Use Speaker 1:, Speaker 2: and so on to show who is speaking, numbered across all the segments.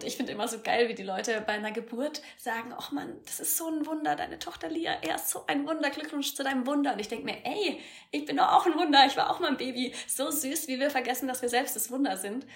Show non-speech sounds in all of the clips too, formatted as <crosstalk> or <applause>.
Speaker 1: Und ich finde immer so geil, wie die Leute bei einer Geburt sagen, ach man, das ist so ein Wunder, deine Tochter Lia, er ist so ein Wunder, Glückwunsch zu deinem Wunder. Und ich denke mir, ey, ich bin doch auch ein Wunder, ich war auch mal ein Baby. So süß, wie wir vergessen, dass wir selbst das Wunder sind.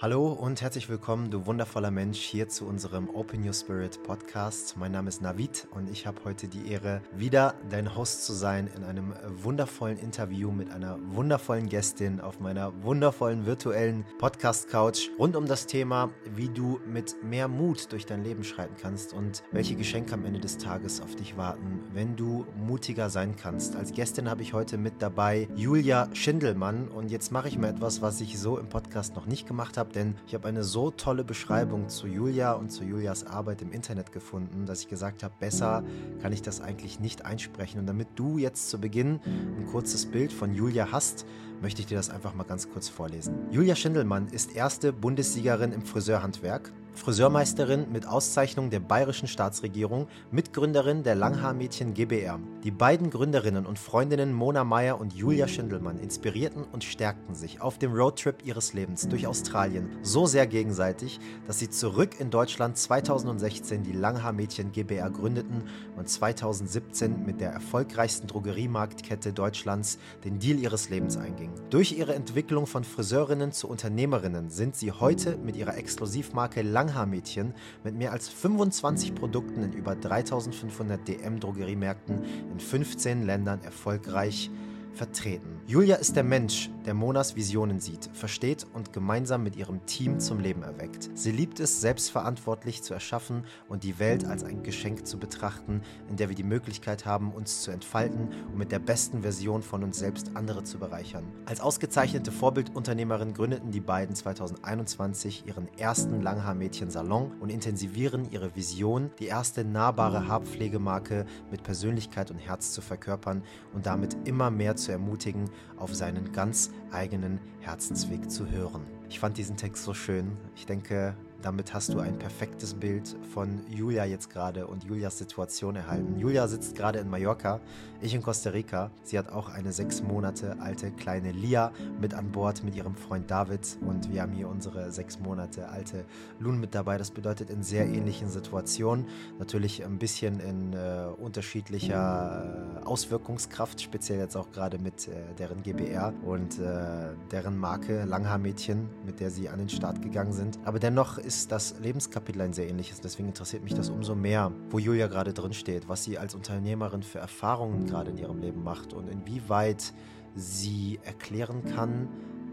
Speaker 2: Hallo und herzlich willkommen, du wundervoller Mensch, hier zu unserem Open Your Spirit Podcast. Mein Name ist Navid und ich habe heute die Ehre, wieder dein Host zu sein in einem wundervollen Interview mit einer wundervollen Gästin auf meiner wundervollen virtuellen Podcast-Couch rund um das Thema, wie du mit mehr Mut durch dein Leben schreiten kannst und welche Geschenke am Ende des Tages auf dich warten, wenn du mutiger sein kannst. Als Gästin habe ich heute mit dabei Julia Schindelmann und jetzt mache ich mal etwas, was ich so im Podcast noch nicht gemacht habe habe, denn ich habe eine so tolle Beschreibung zu Julia und zu Julias Arbeit im Internet gefunden, dass ich gesagt habe, besser kann ich das eigentlich nicht einsprechen. Und damit du jetzt zu Beginn ein kurzes Bild von Julia hast, möchte ich dir das einfach mal ganz kurz vorlesen. Julia Schindelmann ist erste Bundessiegerin im Friseurhandwerk. Friseurmeisterin mit Auszeichnung der bayerischen Staatsregierung, Mitgründerin der Langhaarmädchen GBR. Die beiden Gründerinnen und Freundinnen Mona Meyer und Julia Schindelmann inspirierten und stärkten sich auf dem Roadtrip ihres Lebens durch Australien so sehr gegenseitig, dass sie zurück in Deutschland 2016 die Langhaarmädchen GBR gründeten und 2017 mit der erfolgreichsten Drogeriemarktkette Deutschlands den Deal ihres Lebens eingingen. Durch ihre Entwicklung von Friseurinnen zu Unternehmerinnen sind sie heute mit ihrer Exklusivmarke Lang Langhaar-Mädchen mit mehr als 25 Produkten in über 3500 DM-Drogeriemärkten in 15 Ländern erfolgreich vertreten. Julia ist der Mensch, der Monas Visionen sieht, versteht und gemeinsam mit ihrem Team zum Leben erweckt. Sie liebt es, selbstverantwortlich zu erschaffen und die Welt als ein Geschenk zu betrachten, in der wir die Möglichkeit haben, uns zu entfalten und mit der besten Version von uns selbst andere zu bereichern. Als ausgezeichnete Vorbildunternehmerin gründeten die beiden 2021 ihren ersten Langhaar-Mädchen-Salon und intensivieren ihre Vision, die erste nahbare Haarpflegemarke mit Persönlichkeit und Herz zu verkörpern und damit immer mehr zu ermutigen, auf seinen ganz eigenen Herzensweg zu hören. Ich fand diesen Text so schön. Ich denke, damit hast du ein perfektes Bild von Julia jetzt gerade und Julias Situation erhalten. Julia sitzt gerade in Mallorca, ich in Costa Rica. Sie hat auch eine sechs Monate alte kleine Lia mit an Bord mit ihrem Freund David und wir haben hier unsere sechs Monate alte Lun mit dabei. Das bedeutet in sehr ähnlichen Situationen, natürlich ein bisschen in äh, unterschiedlicher äh, Auswirkungskraft, speziell jetzt auch gerade mit äh, deren GBR und äh, deren Marke Langhaarmädchen, mit der sie an den Start gegangen sind. Aber dennoch ist das Lebenskapitel ein sehr ähnliches. Deswegen interessiert mich das umso mehr, wo Julia gerade drin steht, was sie als Unternehmerin für Erfahrungen gerade in ihrem Leben macht und inwieweit sie erklären kann,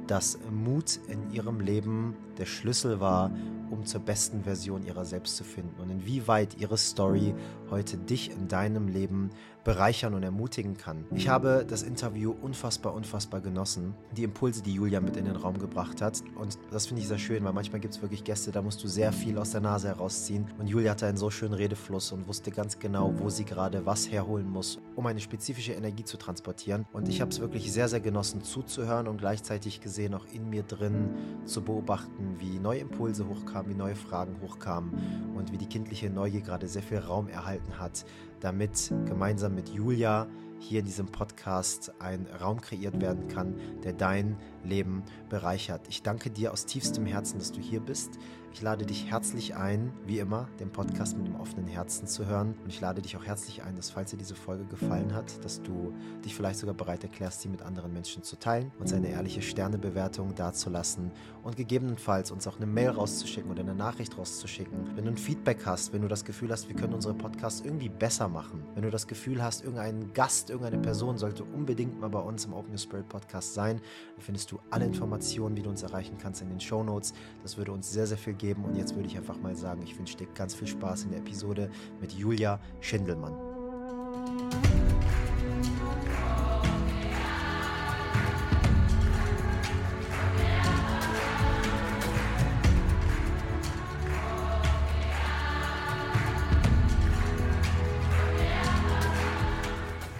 Speaker 2: dass Mut in ihrem Leben der Schlüssel war, um zur besten Version ihrer selbst zu finden und inwieweit ihre Story heute dich in deinem Leben bereichern und ermutigen kann. Ich habe das Interview unfassbar, unfassbar genossen. Die Impulse, die Julia mit in den Raum gebracht hat. Und das finde ich sehr schön, weil manchmal gibt es wirklich Gäste, da musst du sehr viel aus der Nase herausziehen. Und Julia hatte einen so schönen Redefluss und wusste ganz genau, wo sie gerade was herholen muss, um eine spezifische Energie zu transportieren. Und ich habe es wirklich sehr, sehr genossen zuzuhören und gleichzeitig gesehen, auch in mir drin zu beobachten, wie neue Impulse hochkamen, wie neue Fragen hochkamen und wie die kindliche Neugier gerade sehr viel Raum erhalten hat, damit gemeinsam mit Julia hier in diesem Podcast ein Raum kreiert werden kann, der dein Leben bereichert. Ich danke dir aus tiefstem Herzen, dass du hier bist. Ich lade dich herzlich ein, wie immer, den Podcast mit dem offenen Herzen zu hören. Und ich lade dich auch herzlich ein, dass falls dir diese Folge gefallen hat, dass du dich vielleicht sogar bereit erklärst, sie mit anderen Menschen zu teilen, uns eine ehrliche Sternebewertung dazulassen und gegebenenfalls uns auch eine Mail rauszuschicken oder eine Nachricht rauszuschicken. Wenn du ein Feedback hast, wenn du das Gefühl hast, wir können unsere Podcasts irgendwie besser machen, wenn du das Gefühl hast, irgendein Gast, irgendeine Person sollte unbedingt mal bei uns im Open Your Spirit Podcast sein, dann findest du alle Informationen, wie du uns erreichen kannst, in den Show Notes. Das würde uns sehr, sehr viel geben. Und jetzt würde ich einfach mal sagen, ich wünsche dir ganz viel Spaß in der Episode mit Julia Schindelmann.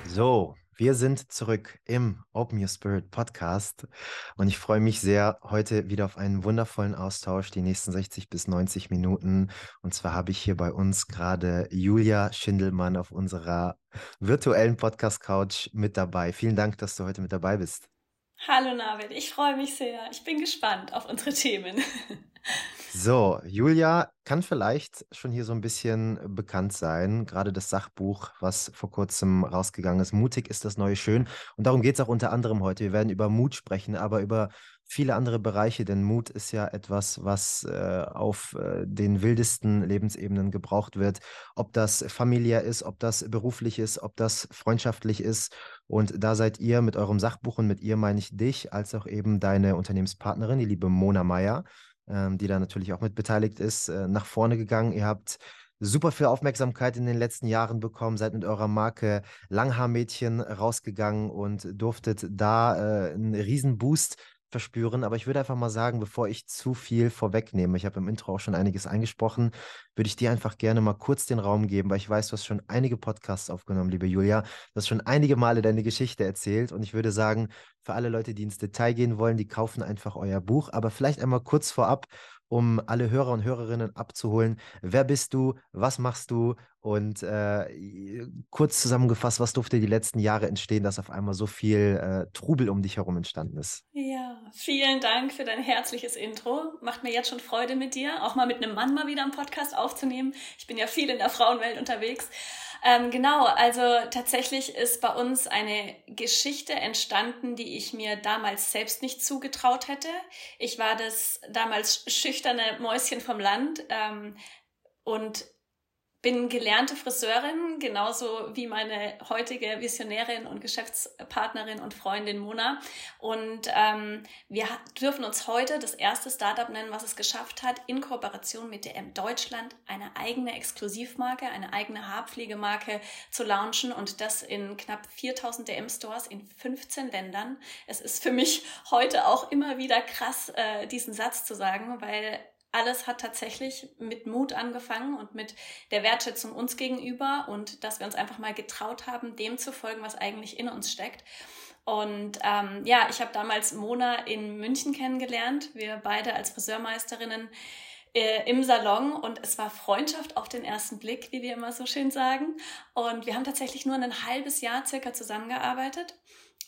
Speaker 2: So, Wir sind zurück im Open Your Spirit Podcast und ich freue mich sehr heute wieder auf einen wundervollen Austausch, die nächsten 60 bis 90 Minuten. Und zwar habe ich hier bei uns gerade Julia Schindelmann auf unserer virtuellen Podcast-Couch mit dabei. Vielen Dank, dass du heute mit dabei bist.
Speaker 1: Hallo Navid, ich freue mich sehr. Ich bin gespannt auf unsere Themen. <laughs>
Speaker 2: So, Julia kann vielleicht schon hier so ein bisschen bekannt sein. Gerade das Sachbuch, was vor kurzem rausgegangen ist. Mutig ist das neue Schön. Und darum geht es auch unter anderem heute. Wir werden über Mut sprechen, aber über viele andere Bereiche, denn Mut ist ja etwas, was äh, auf äh, den wildesten Lebensebenen gebraucht wird. Ob das familiär ist, ob das beruflich ist, ob das freundschaftlich ist. Und da seid ihr mit eurem Sachbuch und mit ihr meine ich dich, als auch eben deine Unternehmenspartnerin, die liebe Mona Meyer ähm, die da natürlich auch mit beteiligt ist, äh, nach vorne gegangen. Ihr habt super viel Aufmerksamkeit in den letzten Jahren bekommen, seid mit eurer Marke Langhaarmädchen rausgegangen und durftet da äh, einen riesen Boost verspüren. Aber ich würde einfach mal sagen, bevor ich zu viel vorwegnehme, ich habe im Intro auch schon einiges eingesprochen, würde ich dir einfach gerne mal kurz den Raum geben, weil ich weiß, du hast schon einige Podcasts aufgenommen, liebe Julia. Du hast schon einige Male deine Geschichte erzählt und ich würde sagen, für alle Leute, die ins Detail gehen wollen, die kaufen einfach euer Buch. Aber vielleicht einmal kurz vorab, um alle Hörer und Hörerinnen abzuholen. Wer bist du? Was machst du? Und äh, kurz zusammengefasst, was durfte die letzten Jahre entstehen, dass auf einmal so viel äh, Trubel um dich herum entstanden ist?
Speaker 1: Ja, vielen Dank für dein herzliches Intro. Macht mir jetzt schon Freude mit dir, auch mal mit einem Mann mal wieder einen Podcast aufzunehmen. Ich bin ja viel in der Frauenwelt unterwegs. Ähm, genau, also tatsächlich ist bei uns eine Geschichte entstanden, die ich mir damals selbst nicht zugetraut hätte. Ich war das damals schüchterne Mäuschen vom Land ähm, und bin gelernte Friseurin, genauso wie meine heutige Visionärin und Geschäftspartnerin und Freundin Mona. Und ähm, wir dürfen uns heute das erste Startup nennen, was es geschafft hat, in Kooperation mit DM Deutschland eine eigene Exklusivmarke, eine eigene Haarpflegemarke zu launchen und das in knapp 4000 DM Stores in 15 Ländern. Es ist für mich heute auch immer wieder krass, äh, diesen Satz zu sagen, weil alles hat tatsächlich mit Mut angefangen und mit der Wertschätzung uns gegenüber und dass wir uns einfach mal getraut haben, dem zu folgen, was eigentlich in uns steckt. Und ähm, ja, ich habe damals Mona in München kennengelernt. Wir beide als Friseurmeisterinnen äh, im Salon und es war Freundschaft auf den ersten Blick, wie wir immer so schön sagen. Und wir haben tatsächlich nur ein halbes Jahr circa zusammengearbeitet.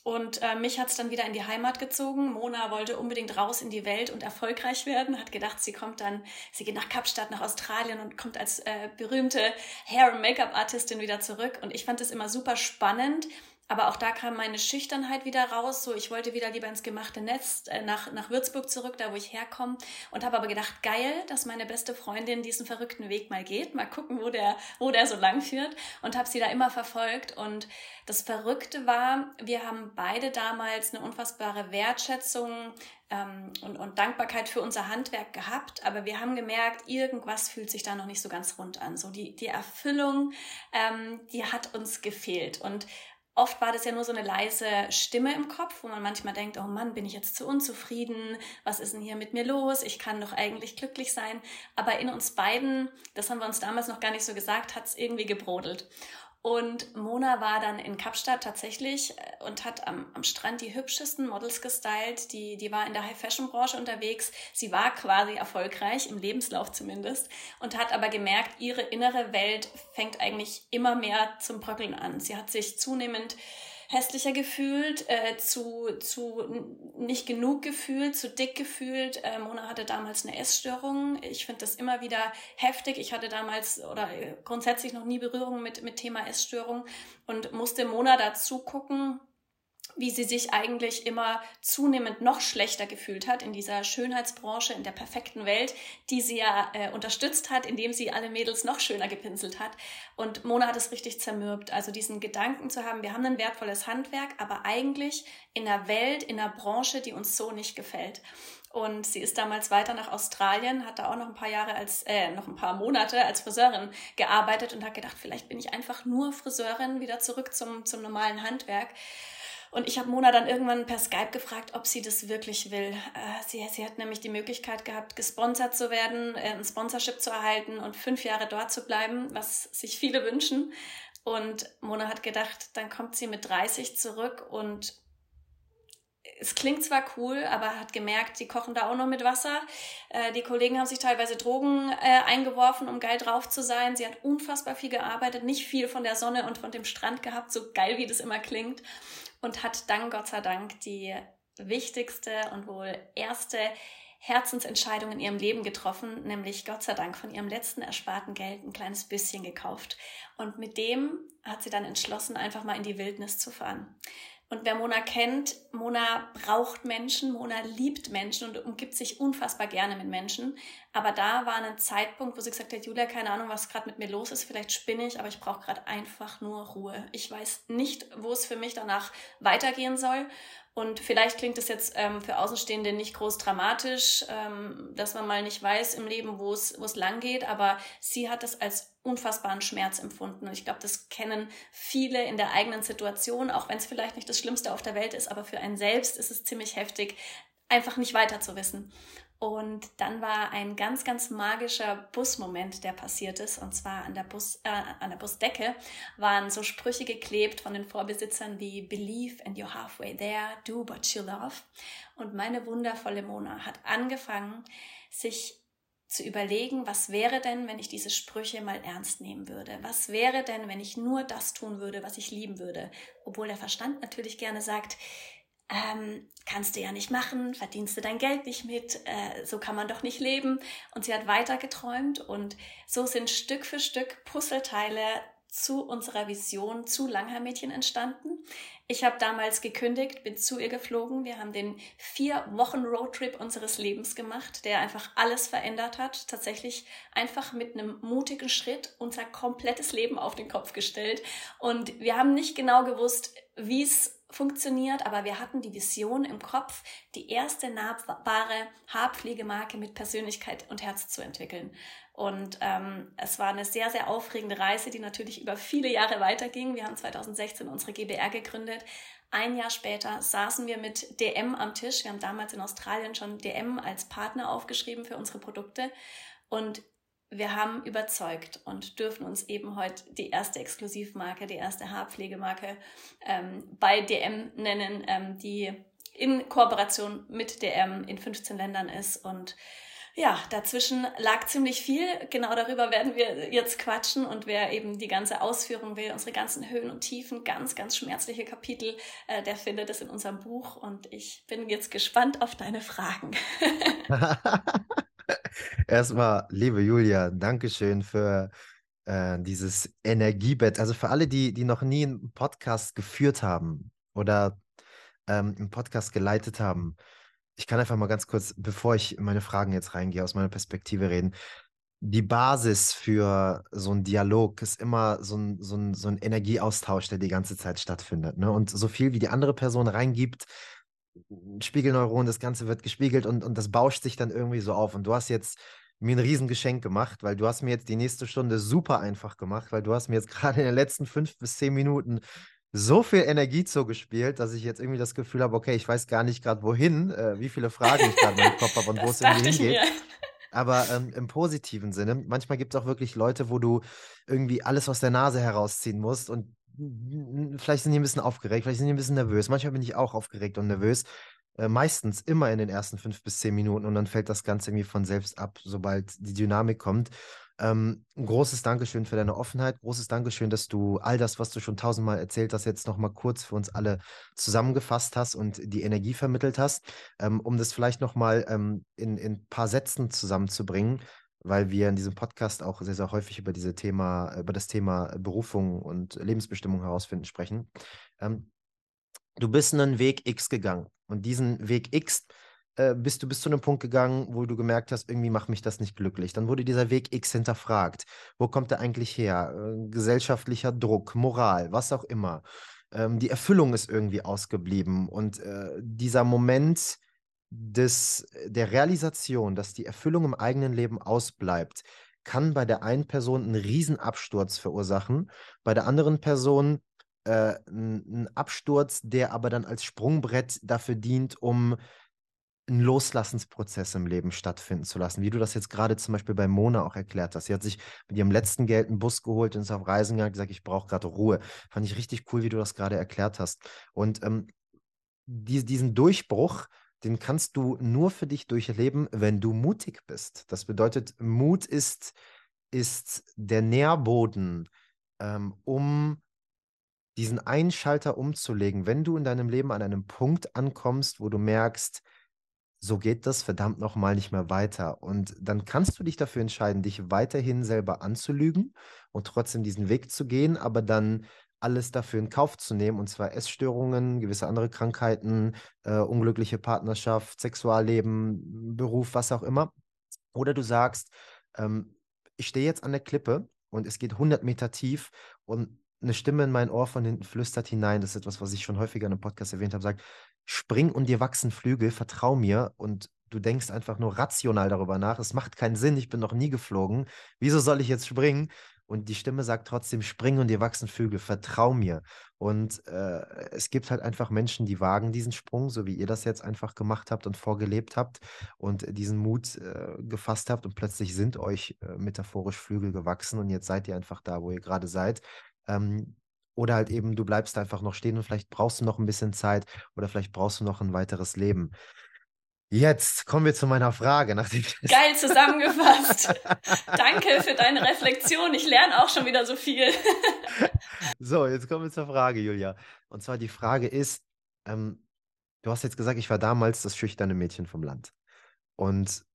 Speaker 1: Und äh, mich hat es dann wieder in die Heimat gezogen. Mona wollte unbedingt raus in die Welt und erfolgreich werden, hat gedacht, sie kommt dann, sie geht nach Kapstadt, nach Australien und kommt als äh, berühmte Hair- und Make-up-Artistin wieder zurück. Und ich fand es immer super spannend, aber auch da kam meine Schüchternheit wieder raus. So, ich wollte wieder lieber ins gemachte Netz äh, nach, nach Würzburg zurück, da wo ich herkomme. Und habe aber gedacht, geil, dass meine beste Freundin diesen verrückten Weg mal geht. Mal gucken, wo der, wo der so lang führt. Und habe sie da immer verfolgt. Und das Verrückte war, wir haben beide damals eine unfassbare Wertschätzung ähm, und, und Dankbarkeit für unser Handwerk gehabt. Aber wir haben gemerkt, irgendwas fühlt sich da noch nicht so ganz rund an. So die, die Erfüllung, ähm, die hat uns gefehlt. Und Oft war das ja nur so eine leise Stimme im Kopf, wo man manchmal denkt, oh Mann, bin ich jetzt zu unzufrieden? Was ist denn hier mit mir los? Ich kann doch eigentlich glücklich sein. Aber in uns beiden, das haben wir uns damals noch gar nicht so gesagt, hat es irgendwie gebrodelt. Und Mona war dann in Kapstadt tatsächlich äh, und hat am, am Strand die hübschesten Models gestylt. Die, die war in der High-Fashion-Branche unterwegs. Sie war quasi erfolgreich, im Lebenslauf zumindest, und hat aber gemerkt, ihre innere Welt fängt eigentlich immer mehr zum Bröckeln an. Sie hat sich zunehmend hässlicher gefühlt, äh, zu, zu nicht genug gefühlt, zu dick gefühlt. Äh, Mona hatte damals eine Essstörung. Ich finde das immer wieder heftig. Ich hatte damals oder äh, grundsätzlich noch nie Berührung mit, mit Thema Essstörung und musste Mona dazu gucken, wie sie sich eigentlich immer zunehmend noch schlechter gefühlt hat in dieser Schönheitsbranche, in der perfekten Welt, die sie ja äh, unterstützt hat, indem sie alle Mädels noch schöner gepinselt hat. Und Mona hat es richtig zermürbt. Also diesen Gedanken zu haben, wir haben ein wertvolles Handwerk, aber eigentlich in einer Welt, in einer Branche, die uns so nicht gefällt. Und sie ist damals weiter nach Australien, hat da auch noch ein paar Jahre als, äh, noch ein paar Monate als Friseurin gearbeitet und hat gedacht, vielleicht bin ich einfach nur Friseurin, wieder zurück zum, zum normalen Handwerk. Und ich habe Mona dann irgendwann per Skype gefragt, ob sie das wirklich will. Äh, sie, sie hat nämlich die Möglichkeit gehabt, gesponsert zu werden, äh, ein Sponsorship zu erhalten und fünf Jahre dort zu bleiben, was sich viele wünschen. Und Mona hat gedacht, dann kommt sie mit 30 zurück und es klingt zwar cool, aber hat gemerkt, die kochen da auch noch mit Wasser. Äh, die Kollegen haben sich teilweise Drogen eingeworfen, um geil drauf zu sein. Sie hat unfassbar viel gearbeitet, nicht viel von der Sonne und von dem Strand gehabt, so geil wie das immer klingt. Und hat dann Gott sei Dank die wichtigste und wohl erste Herzensentscheidung in ihrem Leben getroffen, nämlich Gott sei Dank von ihrem letzten ersparten Geld ein kleines bisschen gekauft. Und mit dem hat sie dann entschlossen, einfach mal in die Wildnis zu fahren. Und wer Mona kennt, Mona braucht Menschen, Mona liebt Menschen und umgibt sich unfassbar gerne mit Menschen. Aber da war ein Zeitpunkt, wo sie gesagt hat, Julia, keine Ahnung, was gerade mit mir los ist, vielleicht spinne ich, aber ich brauche gerade einfach nur Ruhe. Ich weiß nicht, wo es für mich danach weitergehen soll. Und vielleicht klingt es jetzt ähm, für Außenstehende nicht groß dramatisch, ähm, dass man mal nicht weiß im Leben, wo es, wo lang geht, aber sie hat es als unfassbaren Schmerz empfunden. Und ich glaube, das kennen viele in der eigenen Situation, auch wenn es vielleicht nicht das Schlimmste auf der Welt ist, aber für einen selbst ist es ziemlich heftig, einfach nicht weiter zu wissen. Und dann war ein ganz, ganz magischer Busmoment, der passiert ist. Und zwar an der, Bus, äh, an der Busdecke waren so Sprüche geklebt von den Vorbesitzern wie Believe and you're halfway there, do what you love. Und meine wundervolle Mona hat angefangen, sich zu überlegen, was wäre denn, wenn ich diese Sprüche mal ernst nehmen würde? Was wäre denn, wenn ich nur das tun würde, was ich lieben würde? Obwohl der Verstand natürlich gerne sagt, ähm, kannst du ja nicht machen, verdienst du dein Geld nicht mit, äh, so kann man doch nicht leben. Und sie hat weiter geträumt und so sind Stück für Stück Puzzleteile zu unserer Vision zu Langhaar-Mädchen entstanden. Ich habe damals gekündigt, bin zu ihr geflogen. Wir haben den vier Wochen Roadtrip unseres Lebens gemacht, der einfach alles verändert hat. Tatsächlich einfach mit einem mutigen Schritt unser komplettes Leben auf den Kopf gestellt. Und wir haben nicht genau gewusst, wie es funktioniert, aber wir hatten die Vision im Kopf, die erste nahbare Haarpflegemarke mit Persönlichkeit und Herz zu entwickeln. Und ähm, es war eine sehr, sehr aufregende Reise, die natürlich über viele Jahre weiterging. Wir haben 2016 unsere GBR gegründet. Ein Jahr später saßen wir mit DM am Tisch. Wir haben damals in Australien schon DM als Partner aufgeschrieben für unsere Produkte. Und wir haben überzeugt und dürfen uns eben heute die erste Exklusivmarke, die erste Haarpflegemarke ähm, bei DM nennen, ähm, die in Kooperation mit DM in 15 Ländern ist. Und ja, dazwischen lag ziemlich viel. Genau darüber werden wir jetzt quatschen. Und wer eben die ganze Ausführung will, unsere ganzen Höhen und Tiefen, ganz, ganz schmerzliche Kapitel, äh, der findet es in unserem Buch. Und ich bin jetzt gespannt auf deine Fragen. <laughs> <laughs> <laughs>
Speaker 2: Erstmal, liebe Julia, Dankeschön für äh, dieses Energiebett. Also für alle, die, die noch nie einen Podcast geführt haben oder ähm, einen Podcast geleitet haben, ich kann einfach mal ganz kurz, bevor ich in meine Fragen jetzt reingehe, aus meiner Perspektive reden. Die Basis für so einen Dialog ist immer so ein, so ein, so ein Energieaustausch, der die ganze Zeit stattfindet. Ne? Und so viel wie die andere Person reingibt, Spiegelneuron, das Ganze wird gespiegelt und, und das bauscht sich dann irgendwie so auf. Und du hast jetzt mir ein Riesengeschenk gemacht, weil du hast mir jetzt die nächste Stunde super einfach gemacht, weil du hast mir jetzt <laughs> gerade in den letzten fünf bis zehn Minuten so viel Energie zugespielt, dass ich jetzt irgendwie das Gefühl habe, okay, ich weiß gar nicht gerade wohin, äh, wie viele Fragen ich gerade in meinem Kopf habe und <laughs> wo es irgendwie hingeht. Aber ähm, im positiven Sinne, manchmal gibt es auch wirklich Leute, wo du irgendwie alles aus der Nase herausziehen musst und vielleicht sind die ein bisschen aufgeregt, vielleicht sind die ein bisschen nervös. Manchmal bin ich auch aufgeregt und nervös. Äh, meistens immer in den ersten fünf bis zehn Minuten und dann fällt das Ganze irgendwie von selbst ab, sobald die Dynamik kommt. Ähm, großes Dankeschön für deine Offenheit, großes Dankeschön, dass du all das, was du schon tausendmal erzählt hast, jetzt nochmal kurz für uns alle zusammengefasst hast und die Energie vermittelt hast. Ähm, um das vielleicht nochmal ähm, in ein paar Sätzen zusammenzubringen, weil wir in diesem Podcast auch sehr, sehr häufig über diese Thema, über das Thema Berufung und Lebensbestimmung herausfinden sprechen. Ähm, du bist einen Weg X gegangen und diesen Weg X äh, bist du bis zu einem Punkt gegangen, wo du gemerkt hast, irgendwie macht mich das nicht glücklich. Dann wurde dieser Weg X hinterfragt. Wo kommt er eigentlich her? Äh, gesellschaftlicher Druck, Moral, was auch immer. Ähm, die Erfüllung ist irgendwie ausgeblieben und äh, dieser Moment, des, der Realisation, dass die Erfüllung im eigenen Leben ausbleibt, kann bei der einen Person einen Riesenabsturz verursachen, bei der anderen Person äh, einen Absturz, der aber dann als Sprungbrett dafür dient, um einen Loslassensprozess im Leben stattfinden zu lassen, wie du das jetzt gerade zum Beispiel bei Mona auch erklärt hast. Sie hat sich mit ihrem letzten Geld einen Bus geholt und ist auf Reisen gegangen und gesagt, ich brauche gerade Ruhe. Fand ich richtig cool, wie du das gerade erklärt hast. Und ähm, die, diesen Durchbruch, den kannst du nur für dich durchleben, wenn du mutig bist. Das bedeutet, Mut ist, ist der Nährboden, ähm, um diesen Einschalter umzulegen, wenn du in deinem Leben an einem Punkt ankommst, wo du merkst, so geht das verdammt nochmal nicht mehr weiter. Und dann kannst du dich dafür entscheiden, dich weiterhin selber anzulügen und trotzdem diesen Weg zu gehen, aber dann alles dafür in Kauf zu nehmen, und zwar Essstörungen, gewisse andere Krankheiten, äh, unglückliche Partnerschaft, Sexualleben, Beruf, was auch immer. Oder du sagst, ähm, ich stehe jetzt an der Klippe und es geht 100 Meter tief und eine Stimme in mein Ohr von hinten flüstert hinein, das ist etwas, was ich schon häufiger in einem Podcast erwähnt habe, sagt, spring und dir wachsen Flügel, vertrau mir und du denkst einfach nur rational darüber nach. Es macht keinen Sinn, ich bin noch nie geflogen. Wieso soll ich jetzt springen? Und die Stimme sagt trotzdem, spring und dir wachsen Flügel, vertrau mir. Und äh, es gibt halt einfach Menschen, die wagen diesen Sprung, so wie ihr das jetzt einfach gemacht habt und vorgelebt habt und diesen Mut äh, gefasst habt und plötzlich sind euch äh, metaphorisch Flügel gewachsen und jetzt seid ihr einfach da, wo ihr gerade seid. Ähm, oder halt eben, du bleibst einfach noch stehen und vielleicht brauchst du noch ein bisschen Zeit oder vielleicht brauchst du noch ein weiteres Leben. Jetzt kommen wir zu meiner Frage. Nachdem
Speaker 1: Geil zusammengefasst. <laughs> Danke für deine Reflexion. Ich lerne auch schon wieder so viel. <laughs>
Speaker 2: so, jetzt kommen wir zur Frage, Julia. Und zwar die Frage ist, ähm, du hast jetzt gesagt, ich war damals das schüchterne Mädchen vom Land. Und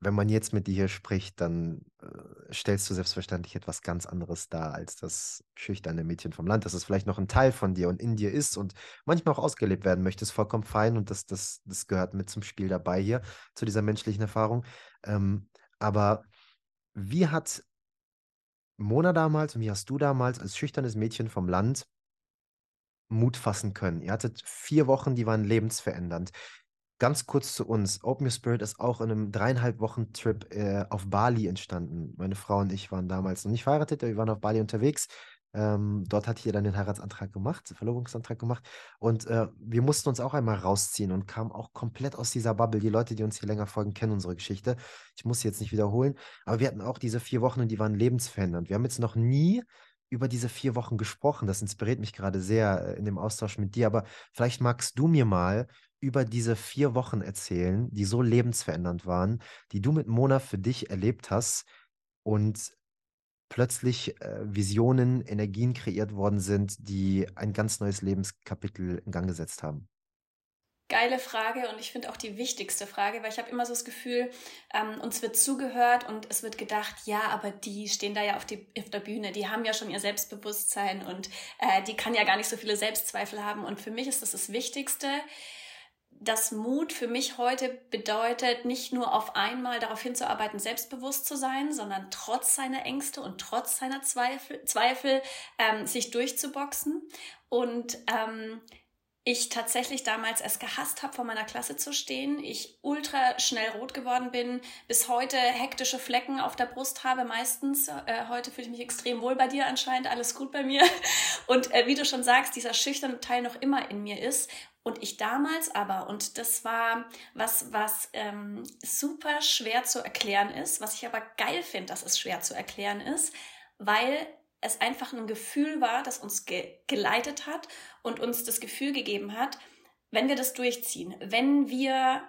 Speaker 2: wenn man jetzt mit dir hier spricht, dann äh, stellst du selbstverständlich etwas ganz anderes dar als das schüchterne Mädchen vom Land, dass es vielleicht noch ein Teil von dir und in dir ist und manchmal auch ausgelebt werden möchte, ist vollkommen fein und das, das, das gehört mit zum Spiel dabei hier, zu dieser menschlichen Erfahrung. Ähm, aber wie hat Mona damals und wie hast du damals als schüchternes Mädchen vom Land Mut fassen können? Ihr hattet vier Wochen, die waren lebensverändernd. Ganz kurz zu uns. Open Your Spirit ist auch in einem dreieinhalb Wochen Trip äh, auf Bali entstanden. Meine Frau und ich waren damals noch nicht verheiratet, wir waren auf Bali unterwegs. Ähm, dort hatte ich dann den Heiratsantrag gemacht, den Verlobungsantrag gemacht. Und äh, wir mussten uns auch einmal rausziehen und kamen auch komplett aus dieser Bubble. Die Leute, die uns hier länger folgen, kennen unsere Geschichte. Ich muss sie jetzt nicht wiederholen. Aber wir hatten auch diese vier Wochen und die waren lebensverändernd. Wir haben jetzt noch nie über diese vier Wochen gesprochen. Das inspiriert mich gerade sehr äh, in dem Austausch mit dir. Aber vielleicht magst du mir mal über diese vier Wochen erzählen, die so lebensverändernd waren, die du mit Mona für dich erlebt hast und plötzlich äh, Visionen, Energien kreiert worden sind, die ein ganz neues Lebenskapitel in Gang gesetzt haben?
Speaker 1: Geile Frage und ich finde auch die wichtigste Frage, weil ich habe immer so das Gefühl, ähm, uns wird zugehört und es wird gedacht, ja, aber die stehen da ja auf, die, auf der Bühne, die haben ja schon ihr Selbstbewusstsein und äh, die kann ja gar nicht so viele Selbstzweifel haben. Und für mich ist das das Wichtigste, dass Mut für mich heute bedeutet, nicht nur auf einmal darauf hinzuarbeiten, selbstbewusst zu sein, sondern trotz seiner Ängste und trotz seiner Zweifel, Zweifel ähm, sich durchzuboxen. Und ähm, ich tatsächlich damals es gehasst habe, vor meiner Klasse zu stehen. Ich ultra schnell rot geworden bin, bis heute hektische Flecken auf der Brust habe meistens. Äh, heute fühle ich mich extrem wohl bei dir anscheinend, alles gut bei mir. <laughs> Und äh, wie du schon sagst, dieser schüchterne Teil noch immer in mir ist. Und ich damals aber, und das war was, was ähm, super schwer zu erklären ist, was ich aber geil finde, dass es schwer zu erklären ist, weil es einfach ein Gefühl war, das uns ge geleitet hat und uns das Gefühl gegeben hat, wenn wir das durchziehen, wenn wir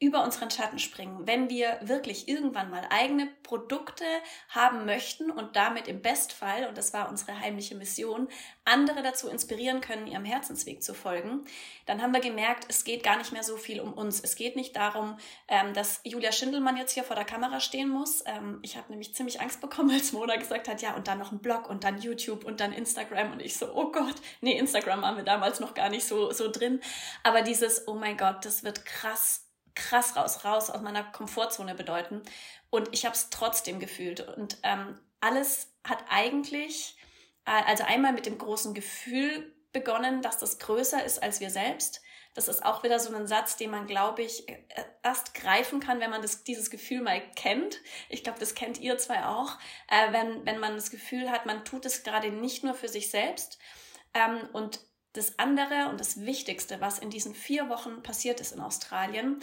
Speaker 1: über unseren Schatten springen, wenn wir wirklich irgendwann mal eigene Produkte haben möchten und damit im Bestfall, und das war unsere heimliche Mission, andere dazu inspirieren können, ihrem Herzensweg zu folgen, dann haben wir gemerkt, es geht gar nicht mehr so viel um uns. Es geht nicht darum, ähm, dass Julia Schindelmann jetzt hier vor der Kamera stehen muss. Ähm, ich habe nämlich ziemlich Angst bekommen, <laughs> als Mona gesagt hat, ja, und dann noch ein Blog und dann YouTube und dann Instagram. Und ich so, oh Gott, nee, Instagram waren wir damals noch gar nicht so, so drin. Aber dieses, oh mein Gott, das wird krass krass raus, raus aus meiner Komfortzone bedeuten. Und ich habe es trotzdem gefühlt. Und ähm, alles hat eigentlich, äh, also einmal mit dem großen Gefühl begonnen, dass das größer ist als wir selbst. Das ist auch wieder so ein Satz, den man, glaube ich, äh, erst greifen kann, wenn man das, dieses Gefühl mal kennt. Ich glaube, das kennt ihr zwei auch. Äh, wenn, wenn man das Gefühl hat, man tut es gerade nicht nur für sich selbst. Ähm, und das andere und das Wichtigste, was in diesen vier Wochen passiert ist in Australien,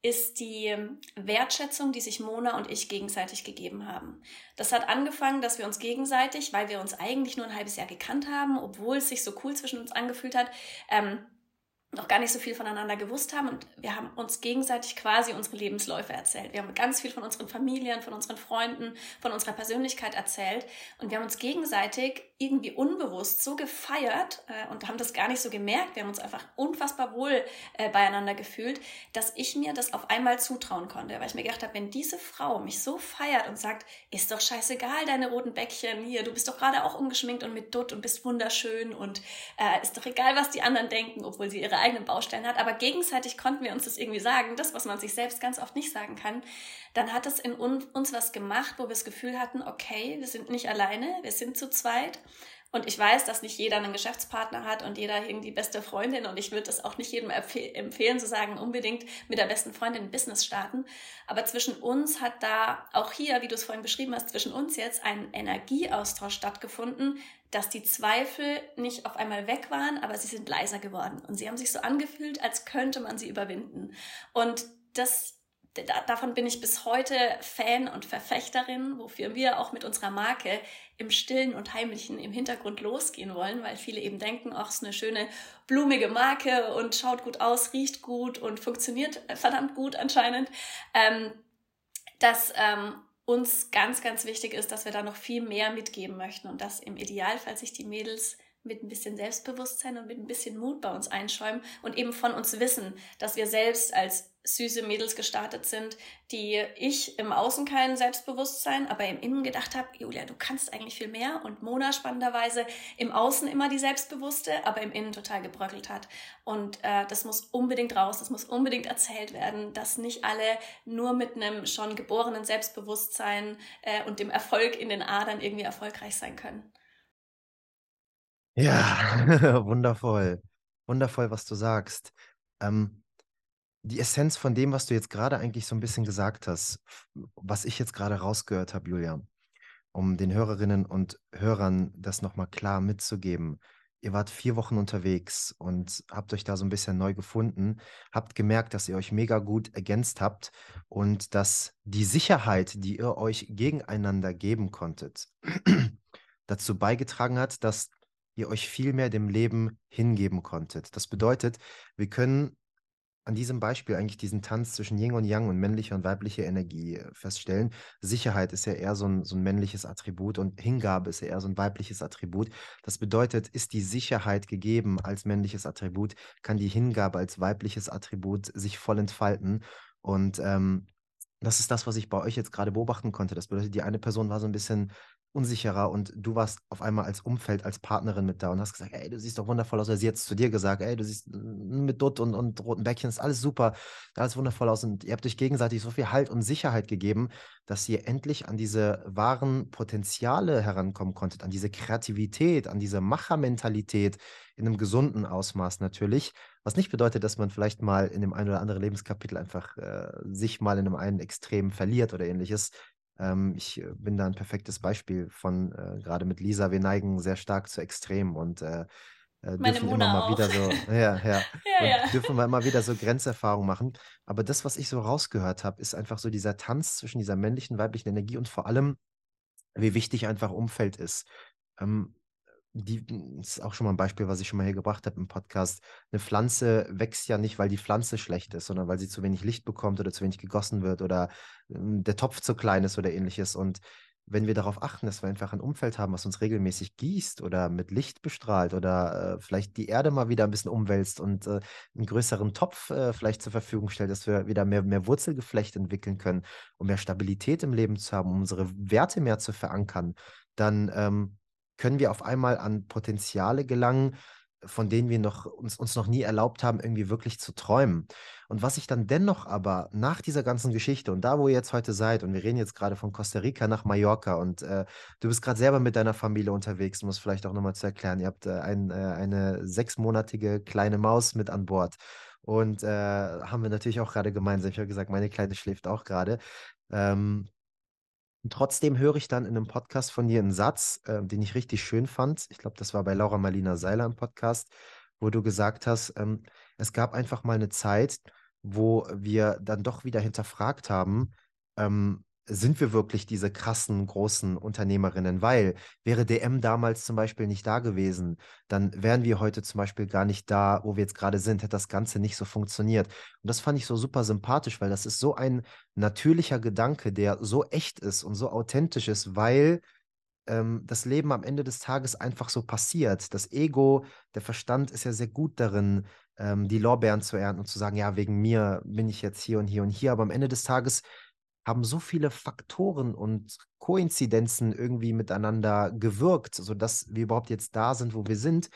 Speaker 1: ist die Wertschätzung, die sich Mona und ich gegenseitig gegeben haben. Das hat angefangen, dass wir uns gegenseitig, weil wir uns eigentlich nur ein halbes Jahr gekannt haben, obwohl es sich so cool zwischen uns angefühlt hat, ähm, noch gar nicht so viel voneinander gewusst haben und wir haben uns gegenseitig quasi unsere Lebensläufe erzählt. Wir haben ganz viel von unseren Familien, von unseren Freunden, von unserer Persönlichkeit erzählt und wir haben uns gegenseitig irgendwie unbewusst so gefeiert äh, und haben das gar nicht so gemerkt. Wir haben uns einfach unfassbar wohl äh, beieinander gefühlt, dass ich mir das auf einmal zutrauen konnte, weil ich mir gedacht habe, wenn diese Frau mich so feiert und sagt, ist doch scheißegal, deine roten Bäckchen hier, du bist doch gerade auch ungeschminkt und mit Dutt und bist wunderschön und äh, ist doch egal, was die anderen denken, obwohl sie ihre eigenen Baustellen hat, aber gegenseitig konnten wir uns das irgendwie sagen, das, was man sich selbst ganz oft nicht sagen kann, dann hat es in uns was gemacht, wo wir das Gefühl hatten, okay, wir sind nicht alleine, wir sind zu zweit. Und ich weiß, dass nicht jeder einen Geschäftspartner hat und jeder irgendwie beste Freundin. Und ich würde es auch nicht jedem empfehlen, zu sagen, unbedingt mit der besten Freundin ein Business starten. Aber zwischen uns hat da auch hier, wie du es vorhin beschrieben hast, zwischen uns jetzt ein Energieaustausch stattgefunden, dass die Zweifel nicht auf einmal weg waren, aber sie sind leiser geworden. Und sie haben sich so angefühlt, als könnte man sie überwinden. Und das davon bin ich bis heute Fan und Verfechterin, wofür wir auch mit unserer Marke im Stillen und Heimlichen im Hintergrund losgehen wollen, weil viele eben denken, ach, ist eine schöne blumige Marke und schaut gut aus, riecht gut und funktioniert verdammt gut anscheinend, ähm, dass ähm, uns ganz, ganz wichtig ist, dass wir da noch viel mehr mitgeben möchten und dass im Idealfall sich die Mädels mit ein bisschen Selbstbewusstsein und mit ein bisschen Mut bei uns einschäumen und eben von uns wissen, dass wir selbst als süße Mädels gestartet sind, die ich im Außen kein Selbstbewusstsein, aber im Innen gedacht habe, Julia, du kannst eigentlich viel mehr und Mona spannenderweise im Außen immer die Selbstbewusste, aber im Innen total gebröckelt hat. Und äh, das muss unbedingt raus, das muss unbedingt erzählt werden, dass nicht alle nur mit einem schon geborenen Selbstbewusstsein äh, und dem Erfolg in den Adern irgendwie erfolgreich sein können.
Speaker 2: Ja, <laughs> wundervoll. Wundervoll, was du sagst. Ähm, die Essenz von dem, was du jetzt gerade eigentlich so ein bisschen gesagt hast, was ich jetzt gerade rausgehört habe, Julia, um den Hörerinnen und Hörern das nochmal klar mitzugeben. Ihr wart vier Wochen unterwegs und habt euch da so ein bisschen neu gefunden, habt gemerkt, dass ihr euch mega gut ergänzt habt und dass die Sicherheit, die ihr euch gegeneinander geben konntet, <clears throat> dazu beigetragen hat, dass ihr euch viel mehr dem Leben hingeben konntet. Das bedeutet, wir können an diesem Beispiel eigentlich diesen Tanz zwischen Yin und Yang und männlicher und weiblicher Energie äh, feststellen. Sicherheit ist ja eher so ein, so ein männliches Attribut und Hingabe ist ja eher so ein weibliches Attribut. Das bedeutet, ist die Sicherheit gegeben als männliches Attribut, kann die Hingabe als weibliches Attribut sich voll entfalten. Und ähm, das ist das, was ich bei euch jetzt gerade beobachten konnte. Das bedeutet, die eine Person war so ein bisschen unsicherer und du warst auf einmal als Umfeld, als Partnerin mit da und hast gesagt, ey, du siehst doch wundervoll aus. Oder sie hat zu dir gesagt, ey, du siehst mit Dutt und, und roten Bäckchen, ist alles super, alles wundervoll aus. Und ihr habt euch gegenseitig so viel Halt und Sicherheit gegeben, dass ihr endlich an diese wahren Potenziale herankommen konntet, an diese Kreativität, an diese Machermentalität in einem gesunden Ausmaß natürlich. Was nicht bedeutet, dass man vielleicht mal in dem einen oder anderen Lebenskapitel einfach äh, sich mal in einem einen Extrem verliert oder ähnliches. Ähm, ich äh, bin da ein perfektes Beispiel von, äh, gerade mit Lisa, wir neigen sehr stark zu Extremen und äh, äh dürfen immer mal auch. wieder so, <laughs> ja, ja, ja, ja. dürfen <laughs> wir immer wieder so Grenzerfahrungen machen. Aber das, was ich so rausgehört habe, ist einfach so dieser Tanz zwischen dieser männlichen, weiblichen Energie und vor allem, wie wichtig einfach Umfeld ist. Ähm, die, das ist auch schon mal ein Beispiel, was ich schon mal hier gebracht habe im Podcast. Eine Pflanze wächst ja nicht, weil die Pflanze schlecht ist, sondern weil sie zu wenig Licht bekommt oder zu wenig gegossen wird oder ähm, der Topf zu klein ist oder ähnliches. Und wenn wir darauf achten, dass wir einfach ein Umfeld haben, was uns regelmäßig gießt oder mit Licht bestrahlt oder äh, vielleicht die Erde mal wieder ein bisschen umwälzt und äh, einen größeren Topf äh, vielleicht zur Verfügung stellt, dass wir wieder mehr, mehr Wurzelgeflecht entwickeln können, um mehr Stabilität im Leben zu haben, um unsere Werte mehr zu verankern, dann ähm, können wir auf einmal an Potenziale gelangen, von denen wir noch, uns, uns noch nie erlaubt haben, irgendwie wirklich zu träumen. Und was ich dann dennoch aber nach dieser ganzen Geschichte und da, wo ihr jetzt heute seid, und wir reden jetzt gerade von Costa Rica nach Mallorca und äh, du bist gerade selber mit deiner Familie unterwegs, um es vielleicht auch nochmal zu erklären. Ihr habt äh, ein, äh, eine sechsmonatige kleine Maus mit an Bord. Und äh, haben wir natürlich auch gerade gemeinsam. Ich habe gesagt, meine Kleine schläft auch gerade. Ähm, und trotzdem höre ich dann in einem Podcast von dir einen Satz, äh, den ich richtig schön fand. Ich glaube, das war bei Laura Marlina Seiler im Podcast. wo du gesagt hast, ähm, es gab einfach mal eine Zeit, wo wir dann doch wieder hinterfragt haben, ähm, sind wir wirklich diese krassen, großen Unternehmerinnen? Weil wäre DM damals zum Beispiel nicht da gewesen, dann wären wir heute zum Beispiel gar nicht da, wo wir jetzt gerade sind, hätte das Ganze nicht so funktioniert. Und das fand ich so super sympathisch, weil das ist so ein natürlicher Gedanke, der so echt ist und so authentisch ist, weil ähm, das Leben am Ende des Tages einfach so passiert. Das Ego, der Verstand ist ja sehr gut darin, ähm, die Lorbeeren zu ernten und zu sagen, ja, wegen mir bin ich jetzt hier und hier und hier. Aber am Ende des Tages haben so viele Faktoren und Koinzidenzen irgendwie miteinander gewirkt, sodass wir überhaupt jetzt da sind, wo wir sind,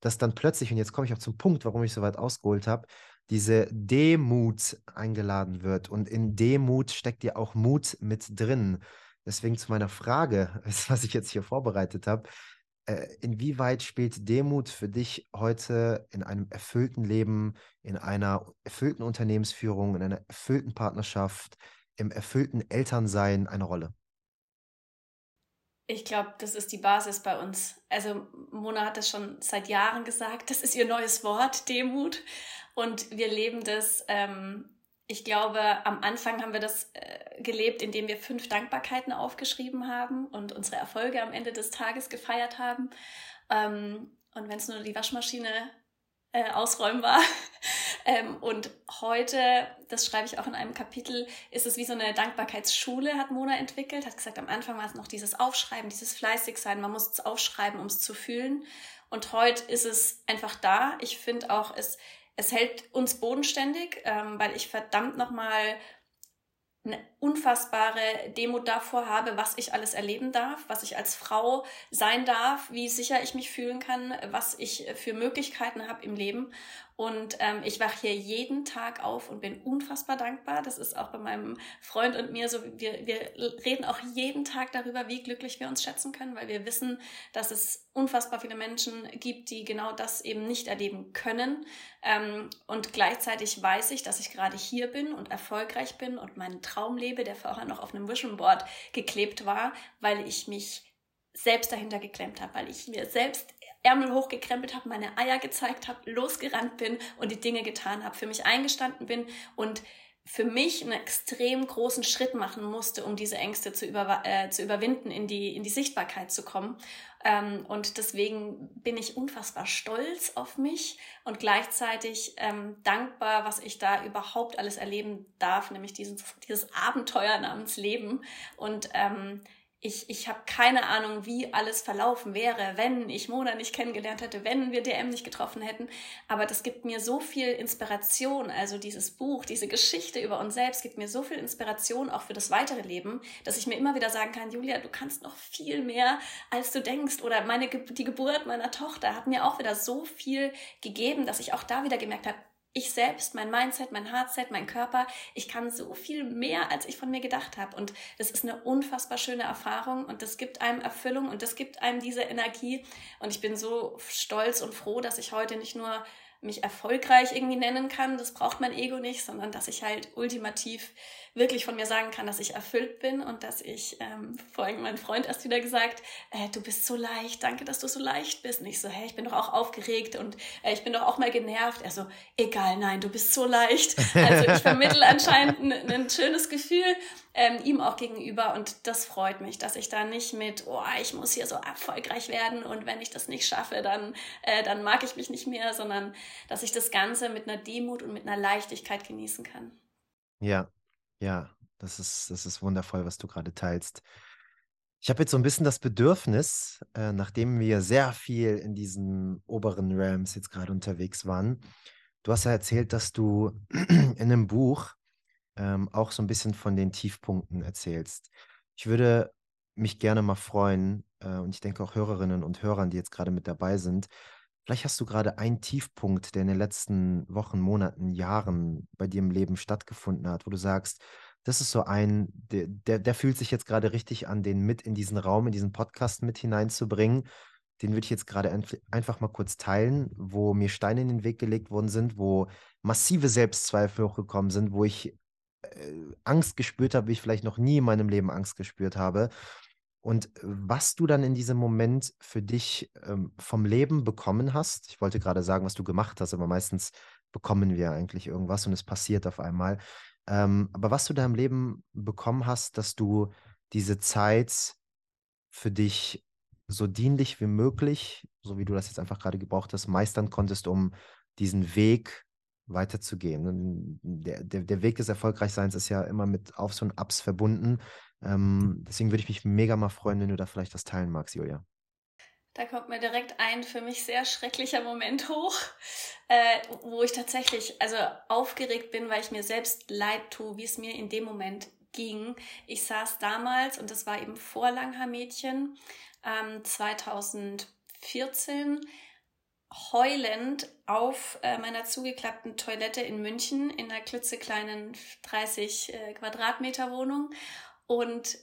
Speaker 2: dass dann plötzlich, und jetzt komme ich auch zum Punkt, warum ich so weit ausgeholt habe, diese Demut eingeladen wird. Und in Demut steckt ja auch Mut mit drin. Deswegen zu meiner Frage, <laughs> was ich jetzt hier vorbereitet habe. Äh, inwieweit spielt Demut für dich heute in einem erfüllten Leben, in einer erfüllten Unternehmensführung, in einer erfüllten Partnerschaft, im erfüllten Elternsein eine Rolle?
Speaker 1: Ich glaube, das ist die Basis bei uns. Also Mona hat das schon seit Jahren gesagt, das ist ihr neues Wort, Demut. Und wir leben das. Ähm, ich glaube, am Anfang haben wir das äh, gelebt, indem wir fünf Dankbarkeiten aufgeschrieben haben und unsere Erfolge am Ende des Tages gefeiert haben. Ähm, und wenn es nur die Waschmaschine äh, ausräumen war. <laughs> ähm, und heute, das schreibe ich auch in einem Kapitel, ist es wie so eine Dankbarkeitsschule, hat Mona entwickelt. Hat gesagt, am Anfang war es noch dieses Aufschreiben, dieses Fleißigsein. Man muss es aufschreiben, um es zu fühlen. Und heute ist es einfach da. Ich finde auch, es, es hält uns bodenständig, ähm, weil ich verdammt nochmal eine unfassbare Demut davor habe, was ich alles erleben darf, was ich als Frau sein darf, wie sicher ich mich fühlen kann, was ich für Möglichkeiten habe im Leben. Und ähm, ich wache hier jeden Tag auf und bin unfassbar dankbar. Das ist auch bei meinem Freund und mir so. Wir, wir reden auch jeden Tag darüber, wie glücklich wir uns schätzen können, weil wir wissen, dass es unfassbar viele Menschen gibt, die genau das eben nicht erleben können. Ähm, und gleichzeitig weiß ich, dass ich gerade hier bin und erfolgreich bin und meinen Traum lebe, der vorher noch auf einem Vision Board geklebt war, weil ich mich selbst dahinter geklemmt habe, weil ich mir selbst Ärmel hochgekrempelt habe, meine Eier gezeigt habe, losgerannt bin und die Dinge getan habe, für mich eingestanden bin und für mich einen extrem großen Schritt machen musste, um diese Ängste zu, über, äh, zu überwinden, in die, in die Sichtbarkeit zu kommen. Ähm, und deswegen bin ich unfassbar stolz auf mich und gleichzeitig ähm, dankbar, was ich da überhaupt alles erleben darf, nämlich dieses, dieses Abenteuer namens Leben. Und ähm, ich, ich habe keine Ahnung, wie alles verlaufen wäre, wenn ich Mona nicht kennengelernt hätte, wenn wir DM nicht getroffen hätten. Aber das gibt mir so viel Inspiration. Also dieses Buch, diese Geschichte über uns selbst gibt mir so viel Inspiration auch für das weitere Leben, dass ich mir immer wieder sagen kann, Julia, du kannst noch viel mehr, als du denkst. Oder meine, die Geburt meiner Tochter hat mir auch wieder so viel gegeben, dass ich auch da wieder gemerkt habe, ich selbst, mein Mindset, mein Heartset, mein Körper, ich kann so viel mehr, als ich von mir gedacht habe. Und das ist eine unfassbar schöne Erfahrung und das gibt einem Erfüllung und das gibt einem diese Energie. Und ich bin so stolz und froh, dass ich heute nicht nur mich erfolgreich irgendwie nennen kann, das braucht mein Ego nicht, sondern dass ich halt ultimativ wirklich von mir sagen kann, dass ich erfüllt bin und dass ich, ähm, vorhin mein Freund erst wieder gesagt, äh, du bist so leicht, danke, dass du so leicht bist. Und ich so, hey, ich bin doch auch aufgeregt und äh, ich bin doch auch mal genervt. Er so, egal, nein, du bist so leicht. Also ich vermittle anscheinend ein, schönes Gefühl ähm, ihm auch gegenüber und das freut mich, dass ich da nicht mit, oh, ich muss hier so erfolgreich werden und wenn ich das nicht schaffe, dann, äh, dann mag ich mich nicht mehr, sondern dass ich das Ganze mit einer Demut und mit einer Leichtigkeit genießen kann.
Speaker 2: Ja, ja, das ist, das ist wundervoll, was du gerade teilst. Ich habe jetzt so ein bisschen das Bedürfnis, äh, nachdem wir sehr viel in diesen oberen Realms jetzt gerade unterwegs waren. Du hast ja erzählt, dass du <clears throat> in einem Buch ähm, auch so ein bisschen von den Tiefpunkten erzählst. Ich würde mich gerne mal freuen, äh, und ich denke auch Hörerinnen und Hörern, die jetzt gerade mit dabei sind, Vielleicht hast du gerade einen Tiefpunkt, der in den letzten Wochen, Monaten, Jahren bei dir im Leben stattgefunden hat, wo du sagst, das ist so ein, der, der, der fühlt sich jetzt gerade richtig an, den mit in diesen Raum, in diesen Podcast mit hineinzubringen. Den würde ich jetzt gerade einfach mal kurz teilen, wo mir Steine in den Weg gelegt worden sind, wo massive Selbstzweifel hochgekommen sind, wo ich äh, Angst gespürt habe, wie ich vielleicht noch nie in meinem Leben Angst gespürt habe. Und was du dann in diesem Moment für dich ähm, vom Leben bekommen hast. Ich wollte gerade sagen, was du gemacht hast, aber meistens bekommen wir eigentlich irgendwas und es passiert auf einmal. Ähm, aber was du da im Leben bekommen hast, dass du diese Zeit für dich so dienlich wie möglich, so wie du das jetzt einfach gerade gebraucht hast, meistern konntest, um diesen Weg weiterzugehen. Der, der, der Weg des Erfolgreichseins ist ja immer mit Aufs und Ups verbunden. Ähm, deswegen würde ich mich mega mal freuen, wenn du da vielleicht das teilen magst, Julia.
Speaker 1: Da kommt mir direkt ein für mich sehr schrecklicher Moment hoch, äh, wo ich tatsächlich also aufgeregt bin, weil ich mir selbst leid tue, wie es mir in dem Moment ging. Ich saß damals, und das war eben vor Langhaar-Mädchen, ähm, 2014, heulend auf äh, meiner zugeklappten Toilette in München in einer klitzekleinen 30 äh, Quadratmeter Wohnung und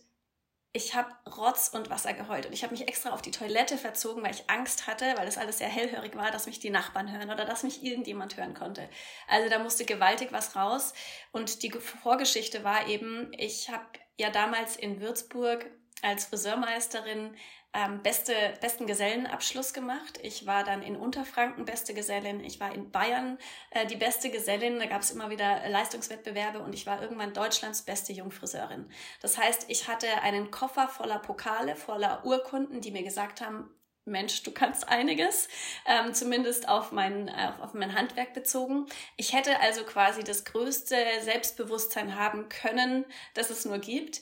Speaker 1: ich habe Rotz und Wasser geheult und ich habe mich extra auf die Toilette verzogen, weil ich Angst hatte, weil das alles sehr hellhörig war, dass mich die Nachbarn hören oder dass mich irgendjemand hören konnte. Also da musste gewaltig was raus und die Vorgeschichte war eben, ich habe ja damals in Würzburg als Friseurmeisterin ähm, beste, besten Gesellenabschluss gemacht. Ich war dann in Unterfranken beste Gesellin. Ich war in Bayern äh, die beste Gesellin. Da gab es immer wieder Leistungswettbewerbe und ich war irgendwann Deutschlands beste Jungfriseurin. Das heißt, ich hatte einen Koffer voller Pokale, voller Urkunden, die mir gesagt haben, Mensch, du kannst einiges, ähm, zumindest auf mein, auf, auf mein Handwerk bezogen. Ich hätte also quasi das größte Selbstbewusstsein haben können, das es nur gibt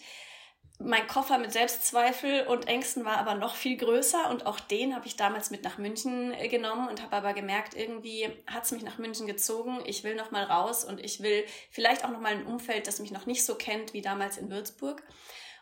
Speaker 1: mein Koffer mit Selbstzweifel und Ängsten war aber noch viel größer und auch den habe ich damals mit nach München äh, genommen und habe aber gemerkt, irgendwie hat es mich nach München gezogen. Ich will noch mal raus und ich will vielleicht auch noch mal ein Umfeld, das mich noch nicht so kennt wie damals in Würzburg.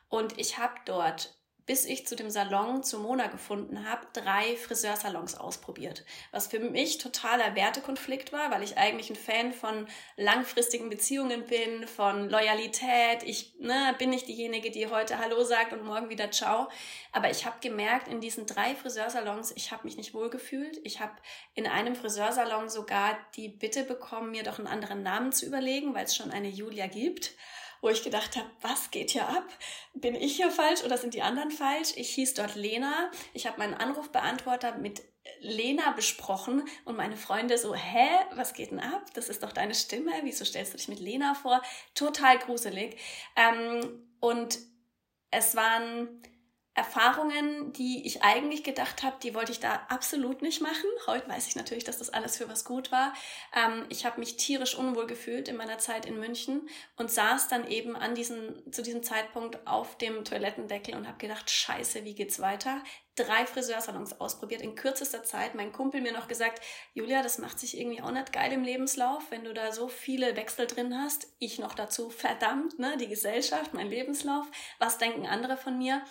Speaker 1: Und ich habe dort bis ich zu dem Salon zu Mona gefunden habe, drei Friseursalons ausprobiert. Was für mich totaler Wertekonflikt war, weil ich eigentlich ein Fan von langfristigen Beziehungen bin, von Loyalität. Ich ne, bin nicht diejenige, die heute Hallo sagt und morgen wieder Ciao. Aber ich habe gemerkt, in diesen drei Friseursalons, ich habe mich nicht wohlgefühlt. Ich habe in einem Friseursalon sogar die Bitte bekommen, mir doch einen anderen Namen zu überlegen, weil es schon eine Julia gibt wo ich gedacht habe, was geht hier ab? Bin ich hier falsch oder sind die anderen falsch? Ich hieß dort Lena. Ich habe meinen Anrufbeantworter mit Lena besprochen und meine Freunde so, hä, was geht denn ab? Das ist doch deine Stimme. Wieso stellst du dich mit Lena vor? Total gruselig. Ähm, und es waren Erfahrungen, die ich eigentlich gedacht habe, die wollte ich da absolut nicht machen. Heute weiß ich natürlich, dass das alles für was gut war. Ähm, ich habe mich tierisch unwohl gefühlt in meiner Zeit in München und saß dann eben an diesem, zu diesem Zeitpunkt auf dem Toilettendeckel und habe gedacht, scheiße, wie geht's weiter? Drei Friseursalons ausprobiert in kürzester Zeit. Mein Kumpel mir noch gesagt, Julia, das macht sich irgendwie auch nicht geil im Lebenslauf, wenn du da so viele Wechsel drin hast. Ich noch dazu, verdammt, ne, die Gesellschaft, mein Lebenslauf. Was denken andere von mir?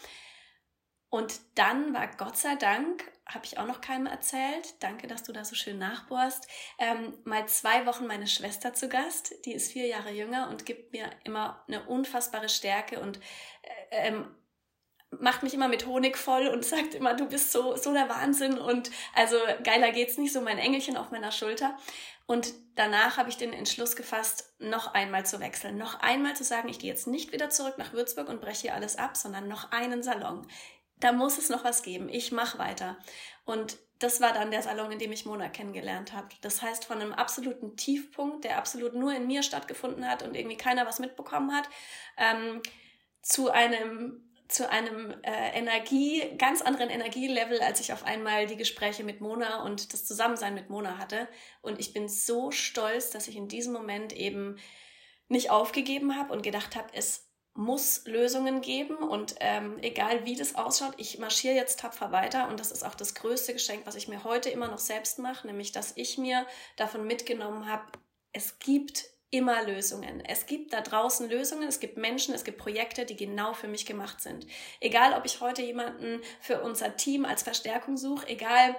Speaker 1: Und dann war Gott sei Dank, habe ich auch noch keinem erzählt, danke, dass du da so schön nachbohrst, ähm, mal zwei Wochen meine Schwester zu Gast. Die ist vier Jahre jünger und gibt mir immer eine unfassbare Stärke und äh, ähm, macht mich immer mit Honig voll und <laughs> sagt immer, du bist so, so der Wahnsinn und also geiler geht's nicht, so mein Engelchen auf meiner Schulter. Und danach habe ich den Entschluss gefasst, noch einmal zu wechseln, noch einmal zu sagen, ich gehe jetzt nicht wieder zurück nach Würzburg und breche hier alles ab, sondern noch einen Salon da muss es noch was geben. Ich mache weiter. Und das war dann der Salon, in dem ich Mona kennengelernt habe. Das heißt, von einem absoluten Tiefpunkt, der absolut nur in mir stattgefunden hat und irgendwie keiner was mitbekommen hat, ähm, zu einem zu einem äh, Energie, ganz anderen Energielevel, als ich auf einmal die Gespräche mit Mona und das Zusammensein mit Mona hatte. Und ich bin so stolz, dass ich in diesem Moment eben nicht aufgegeben habe und gedacht habe, es muss Lösungen geben und ähm, egal wie das ausschaut, ich marschiere jetzt tapfer weiter und das ist auch das größte Geschenk, was ich mir heute immer noch selbst mache, nämlich dass ich mir davon mitgenommen habe, es gibt immer Lösungen. Es gibt da draußen Lösungen, es gibt Menschen, es gibt Projekte, die genau für mich gemacht sind. Egal, ob ich heute jemanden für unser Team als Verstärkung suche, egal,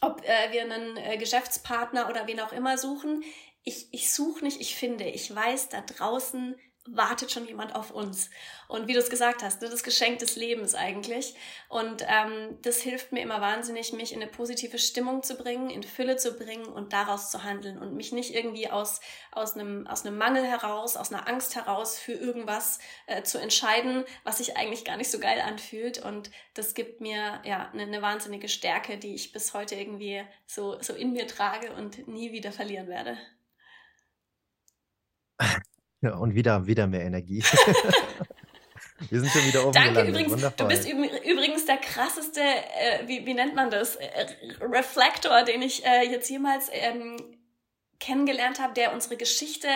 Speaker 1: ob äh, wir einen äh, Geschäftspartner oder wen auch immer suchen, ich, ich suche nicht, ich finde, ich weiß, da draußen wartet schon jemand auf uns. Und wie du es gesagt hast, ne, das Geschenk des Lebens eigentlich. Und ähm, das hilft mir immer wahnsinnig, mich in eine positive Stimmung zu bringen, in Fülle zu bringen und daraus zu handeln und mich nicht irgendwie aus, aus, einem, aus einem Mangel heraus, aus einer Angst heraus für irgendwas äh, zu entscheiden, was sich eigentlich gar nicht so geil anfühlt. Und das gibt mir ja eine, eine wahnsinnige Stärke, die ich bis heute irgendwie so, so in mir trage und nie wieder verlieren werde. <laughs>
Speaker 2: Ja, und wieder, wieder mehr Energie. <laughs> Wir sind schon wieder oben
Speaker 1: Danke gelandet. übrigens. Wundervoll. Du bist übrigens der krasseste, äh, wie, wie nennt man das, äh, Reflektor, den ich äh, jetzt jemals ähm, kennengelernt habe, der unsere Geschichte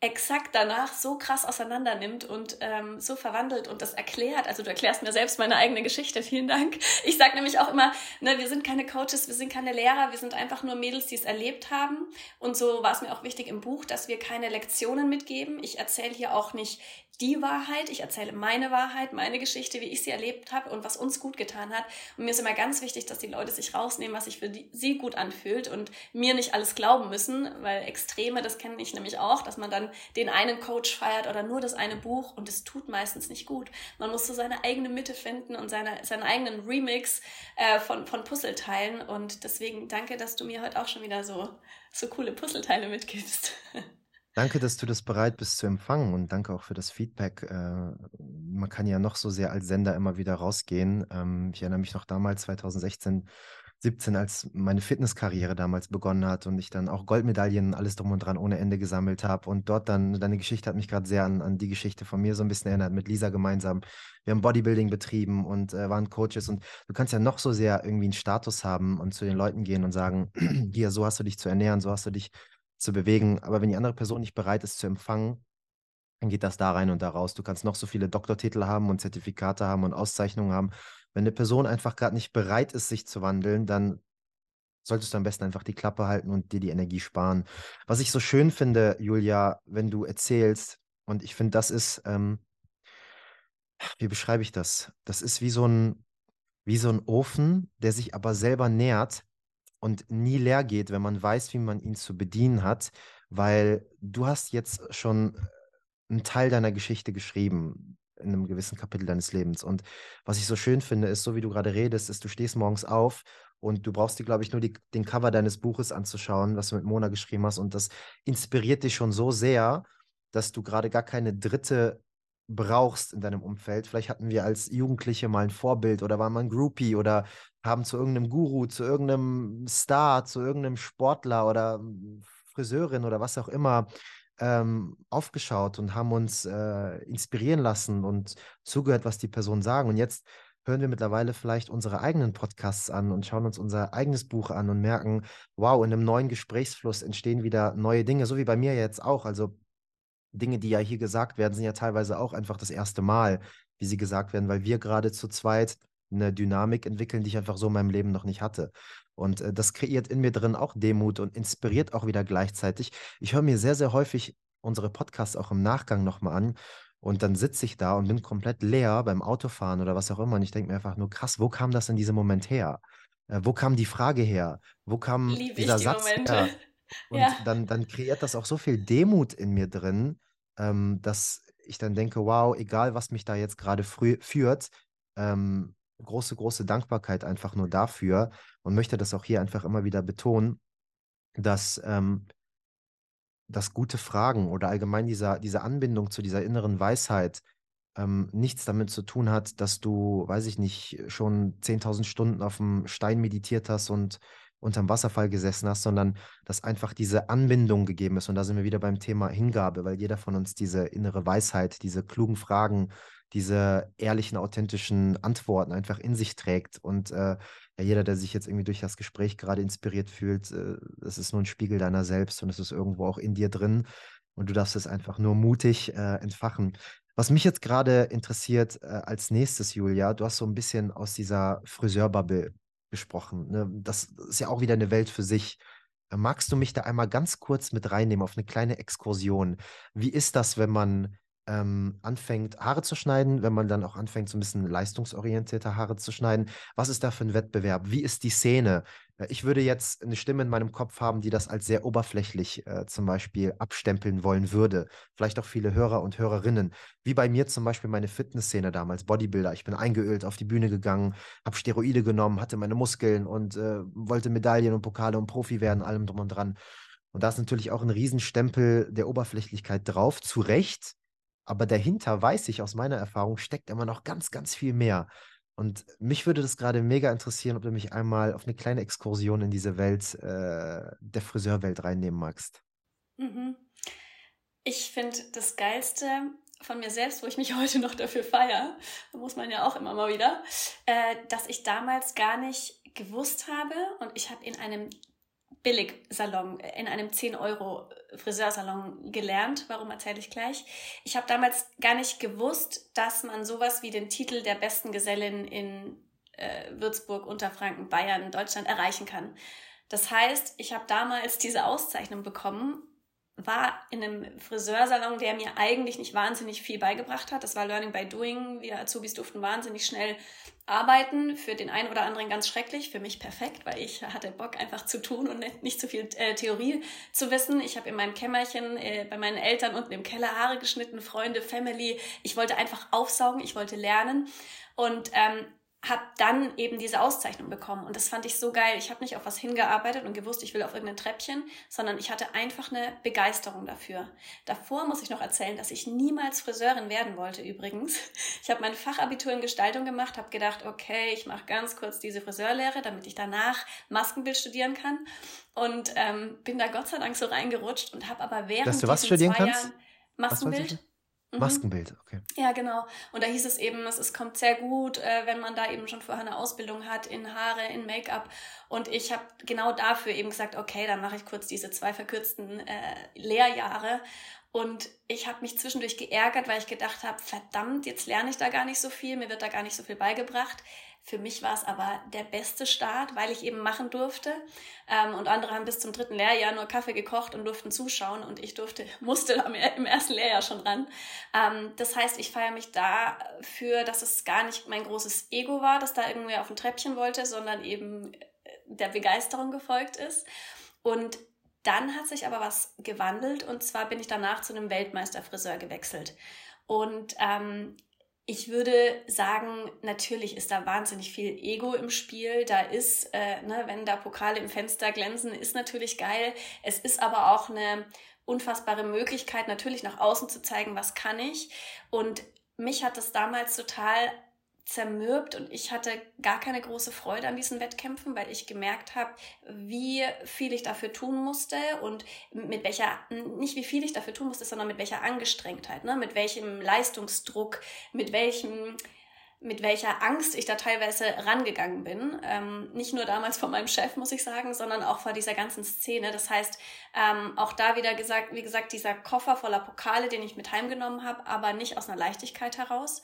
Speaker 1: exakt danach so krass auseinander nimmt und ähm, so verwandelt und das erklärt. Also du erklärst mir selbst meine eigene Geschichte. <laughs> Vielen Dank. Ich sage nämlich auch immer, ne, wir sind keine Coaches, wir sind keine Lehrer, wir sind einfach nur Mädels, die es erlebt haben. Und so war es mir auch wichtig im Buch, dass wir keine Lektionen mitgeben. Ich erzähle hier auch nicht die Wahrheit, ich erzähle meine Wahrheit, meine Geschichte, wie ich sie erlebt habe und was uns gut getan hat. Und mir ist immer ganz wichtig, dass die Leute sich rausnehmen, was sich für die, sie gut anfühlt und mir nicht alles glauben müssen, weil Extreme, das kenne ich nämlich auch, dass man dann den einen Coach feiert oder nur das eine Buch und es tut meistens nicht gut. Man muss so seine eigene Mitte finden und seine, seinen eigenen Remix äh, von, von Puzzleteilen und deswegen danke, dass du mir heute auch schon wieder so, so coole Puzzleteile mitgibst. <laughs>
Speaker 2: Danke, dass du das bereit bist zu empfangen und danke auch für das Feedback. Äh, man kann ja noch so sehr als Sender immer wieder rausgehen. Ähm, ich erinnere mich noch damals, 2016, 17, als meine Fitnesskarriere damals begonnen hat und ich dann auch Goldmedaillen, alles drum und dran ohne Ende gesammelt habe. Und dort dann, deine Geschichte hat mich gerade sehr an, an die Geschichte von mir so ein bisschen erinnert, mit Lisa gemeinsam. Wir haben Bodybuilding betrieben und äh, waren Coaches und du kannst ja noch so sehr irgendwie einen Status haben und zu den Leuten gehen und sagen, <clears throat> hier, so hast du dich zu ernähren, so hast du dich zu bewegen. Aber wenn die andere Person nicht bereit ist zu empfangen, dann geht das da rein und da raus. Du kannst noch so viele Doktortitel haben und Zertifikate haben und Auszeichnungen haben. Wenn eine Person einfach gerade nicht bereit ist, sich zu wandeln, dann solltest du am besten einfach die Klappe halten und dir die Energie sparen. Was ich so schön finde, Julia, wenn du erzählst, und ich finde, das ist, ähm, wie beschreibe ich das? Das ist wie so ein, wie so ein Ofen, der sich aber selber nährt und nie leer geht, wenn man weiß, wie man ihn zu bedienen hat, weil du hast jetzt schon einen Teil deiner Geschichte geschrieben in einem gewissen Kapitel deines Lebens. Und was ich so schön finde, ist, so wie du gerade redest, ist, du stehst morgens auf und du brauchst dir, glaube ich, nur die, den Cover deines Buches anzuschauen, was du mit Mona geschrieben hast. Und das inspiriert dich schon so sehr, dass du gerade gar keine dritte brauchst in deinem Umfeld. Vielleicht hatten wir als Jugendliche mal ein Vorbild oder waren mal ein Groupie oder haben zu irgendeinem Guru, zu irgendeinem Star, zu irgendeinem Sportler oder Friseurin oder was auch immer ähm, aufgeschaut und haben uns äh, inspirieren lassen und zugehört, was die Personen sagen. Und jetzt hören wir mittlerweile vielleicht unsere eigenen Podcasts an und schauen uns unser eigenes Buch an und merken, wow, in einem neuen Gesprächsfluss entstehen wieder neue Dinge, so wie bei mir jetzt auch. Also Dinge, die ja hier gesagt werden, sind ja teilweise auch einfach das erste Mal, wie sie gesagt werden, weil wir gerade zu zweit eine Dynamik entwickeln, die ich einfach so in meinem Leben noch nicht hatte. Und äh, das kreiert in mir drin auch Demut und inspiriert auch wieder gleichzeitig. Ich höre mir sehr, sehr häufig unsere Podcasts auch im Nachgang nochmal an. Und dann sitze ich da und bin komplett leer beim Autofahren oder was auch immer. Und ich denke mir einfach nur, krass, wo kam das in diesem Moment her? Äh, wo kam die Frage her? Wo kam Lieb dieser Satz Momente. her? <laughs> Und ja. dann, dann kreiert das auch so viel Demut in mir drin, ähm, dass ich dann denke, wow, egal was mich da jetzt gerade führt, ähm, große, große Dankbarkeit einfach nur dafür und möchte das auch hier einfach immer wieder betonen, dass, ähm, dass gute Fragen oder allgemein dieser, diese Anbindung zu dieser inneren Weisheit ähm, nichts damit zu tun hat, dass du, weiß ich nicht, schon 10.000 Stunden auf dem Stein meditiert hast und unterm Wasserfall gesessen hast, sondern dass einfach diese Anbindung gegeben ist. Und da sind wir wieder beim Thema Hingabe, weil jeder von uns diese innere Weisheit, diese klugen Fragen, diese ehrlichen, authentischen Antworten einfach in sich trägt. Und äh, ja, jeder, der sich jetzt irgendwie durch das Gespräch gerade inspiriert fühlt, äh, das ist nur ein Spiegel deiner selbst und es ist irgendwo auch in dir drin. Und du darfst es einfach nur mutig äh, entfachen. Was mich jetzt gerade interessiert äh, als nächstes, Julia, du hast so ein bisschen aus dieser Friseurbubble gesprochen. Ne? Das ist ja auch wieder eine Welt für sich. Magst du mich da einmal ganz kurz mit reinnehmen auf eine kleine Exkursion? Wie ist das, wenn man ähm, anfängt, Haare zu schneiden, wenn man dann auch anfängt, so ein bisschen leistungsorientierter Haare zu schneiden? Was ist da für ein Wettbewerb? Wie ist die Szene? Äh, ich würde jetzt eine Stimme in meinem Kopf haben, die das als sehr oberflächlich äh, zum Beispiel abstempeln wollen würde. Vielleicht auch viele Hörer und Hörerinnen. Wie bei mir zum Beispiel meine Fitnessszene damals, Bodybuilder. Ich bin eingeölt auf die Bühne gegangen, habe Steroide genommen, hatte meine Muskeln und äh, wollte Medaillen und Pokale und Profi werden, allem drum und dran. Und da ist natürlich auch ein Riesenstempel der Oberflächlichkeit drauf, zu Recht. Aber dahinter, weiß ich aus meiner Erfahrung, steckt immer noch ganz, ganz viel mehr. Und mich würde das gerade mega interessieren, ob du mich einmal auf eine kleine Exkursion in diese Welt äh, der Friseurwelt reinnehmen magst.
Speaker 1: Mhm. Ich finde das Geilste von mir selbst, wo ich mich <laughs> heute noch dafür feiere, muss man ja auch immer mal wieder, äh, dass ich damals gar nicht gewusst habe und ich habe in einem Billigsalon, äh, in einem 10-Euro-Friseursalon gelernt. Warum erzähle ich gleich? Ich habe damals gar nicht gewusst, dass man sowas wie den Titel der besten Gesellin in äh, Würzburg, Unterfranken, Bayern, Deutschland erreichen kann. Das heißt, ich habe damals diese Auszeichnung bekommen war in einem Friseursalon, der mir eigentlich nicht wahnsinnig viel beigebracht hat. Das war Learning by Doing. Wir Azubis durften wahnsinnig schnell arbeiten. Für den einen oder anderen ganz schrecklich, für mich perfekt, weil ich hatte Bock einfach zu tun und nicht zu viel äh, Theorie zu wissen. Ich habe in meinem Kämmerchen äh, bei meinen Eltern unten im Keller Haare geschnitten, Freunde, Family. Ich wollte einfach aufsaugen, ich wollte lernen. Und ähm, habe dann eben diese Auszeichnung bekommen. Und das fand ich so geil. Ich habe nicht auf was hingearbeitet und gewusst, ich will auf irgendein Treppchen, sondern ich hatte einfach eine Begeisterung dafür. Davor muss ich noch erzählen, dass ich niemals Friseurin werden wollte übrigens. <laughs> Ich habe mein Fachabitur in Gestaltung gemacht, habe gedacht, okay, ich mache ganz kurz diese Friseurlehre, damit ich danach Maskenbild studieren kann. Und ähm, bin da Gott sei Dank so reingerutscht und habe aber während
Speaker 2: Dass du was studieren kannst?
Speaker 1: Jahren Maskenbild
Speaker 2: Mhm. Maskenbild, okay.
Speaker 1: Ja, genau. Und da hieß es eben, es, es kommt sehr gut, äh, wenn man da eben schon vorher eine Ausbildung hat in Haare, in Make-up. Und ich habe genau dafür eben gesagt, okay, dann mache ich kurz diese zwei verkürzten äh, Lehrjahre. Und ich habe mich zwischendurch geärgert, weil ich gedacht habe, verdammt, jetzt lerne ich da gar nicht so viel, mir wird da gar nicht so viel beigebracht. Für mich war es aber der beste Start, weil ich eben machen durfte. Ähm, und andere haben bis zum dritten Lehrjahr nur Kaffee gekocht und durften zuschauen und ich durfte, <laughs> musste im ersten Lehrjahr schon ran. Ähm, das heißt, ich feiere mich dafür, dass es gar nicht mein großes Ego war, das da irgendwie auf ein Treppchen wollte, sondern eben äh, der Begeisterung gefolgt ist. Und dann hat sich aber was gewandelt und zwar bin ich danach zu einem Weltmeisterfriseur gewechselt. Und ähm, ich würde sagen, natürlich ist da wahnsinnig viel Ego im Spiel. Da ist, äh, ne, wenn da Pokale im Fenster glänzen, ist natürlich geil. Es ist aber auch eine unfassbare Möglichkeit, natürlich nach außen zu zeigen, was kann ich. Und mich hat das damals total zermürbt und ich hatte gar keine große Freude an diesen Wettkämpfen, weil ich gemerkt habe, wie viel ich dafür tun musste und mit welcher, nicht wie viel ich dafür tun musste, sondern mit welcher Angestrengtheit, ne? mit welchem Leistungsdruck, mit welchem mit welcher Angst ich da teilweise rangegangen bin. Ähm, nicht nur damals vor meinem Chef, muss ich sagen, sondern auch vor dieser ganzen Szene. Das heißt, ähm, auch da wieder gesagt, wie gesagt, dieser Koffer voller Pokale, den ich mit heimgenommen habe, aber nicht aus einer Leichtigkeit heraus.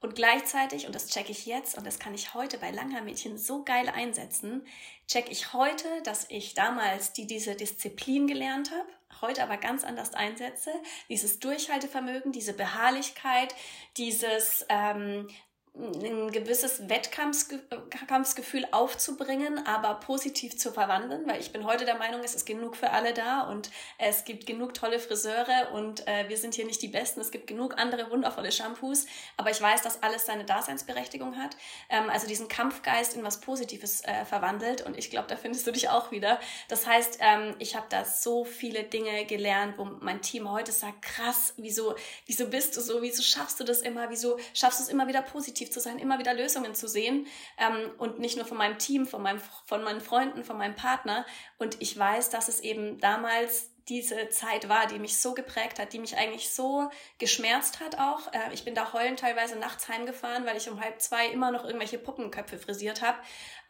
Speaker 1: Und gleichzeitig, und das checke ich jetzt und das kann ich heute bei Langhaar-Mädchen so geil einsetzen, checke ich heute, dass ich damals die diese Disziplin gelernt habe, heute aber ganz anders einsetze. Dieses Durchhaltevermögen, diese Beharrlichkeit, dieses ähm, ein gewisses Wettkampfsgefühl aufzubringen, aber positiv zu verwandeln, weil ich bin heute der Meinung, es ist genug für alle da und es gibt genug tolle Friseure und äh, wir sind hier nicht die Besten. Es gibt genug andere wundervolle Shampoos, aber ich weiß, dass alles seine Daseinsberechtigung hat. Ähm, also diesen Kampfgeist in was Positives äh, verwandelt und ich glaube, da findest du dich auch wieder. Das heißt, ähm, ich habe da so viele Dinge gelernt, wo mein Team heute sagt, krass, wieso, wieso bist du so, wieso schaffst du das immer, wieso schaffst du es immer wieder positiv positiv zu sein, immer wieder Lösungen zu sehen ähm, und nicht nur von meinem Team, von, meinem, von meinen Freunden, von meinem Partner. Und ich weiß, dass es eben damals diese Zeit war, die mich so geprägt hat, die mich eigentlich so geschmerzt hat auch. Äh, ich bin da heulend teilweise nachts heimgefahren, weil ich um halb zwei immer noch irgendwelche Puppenköpfe frisiert habe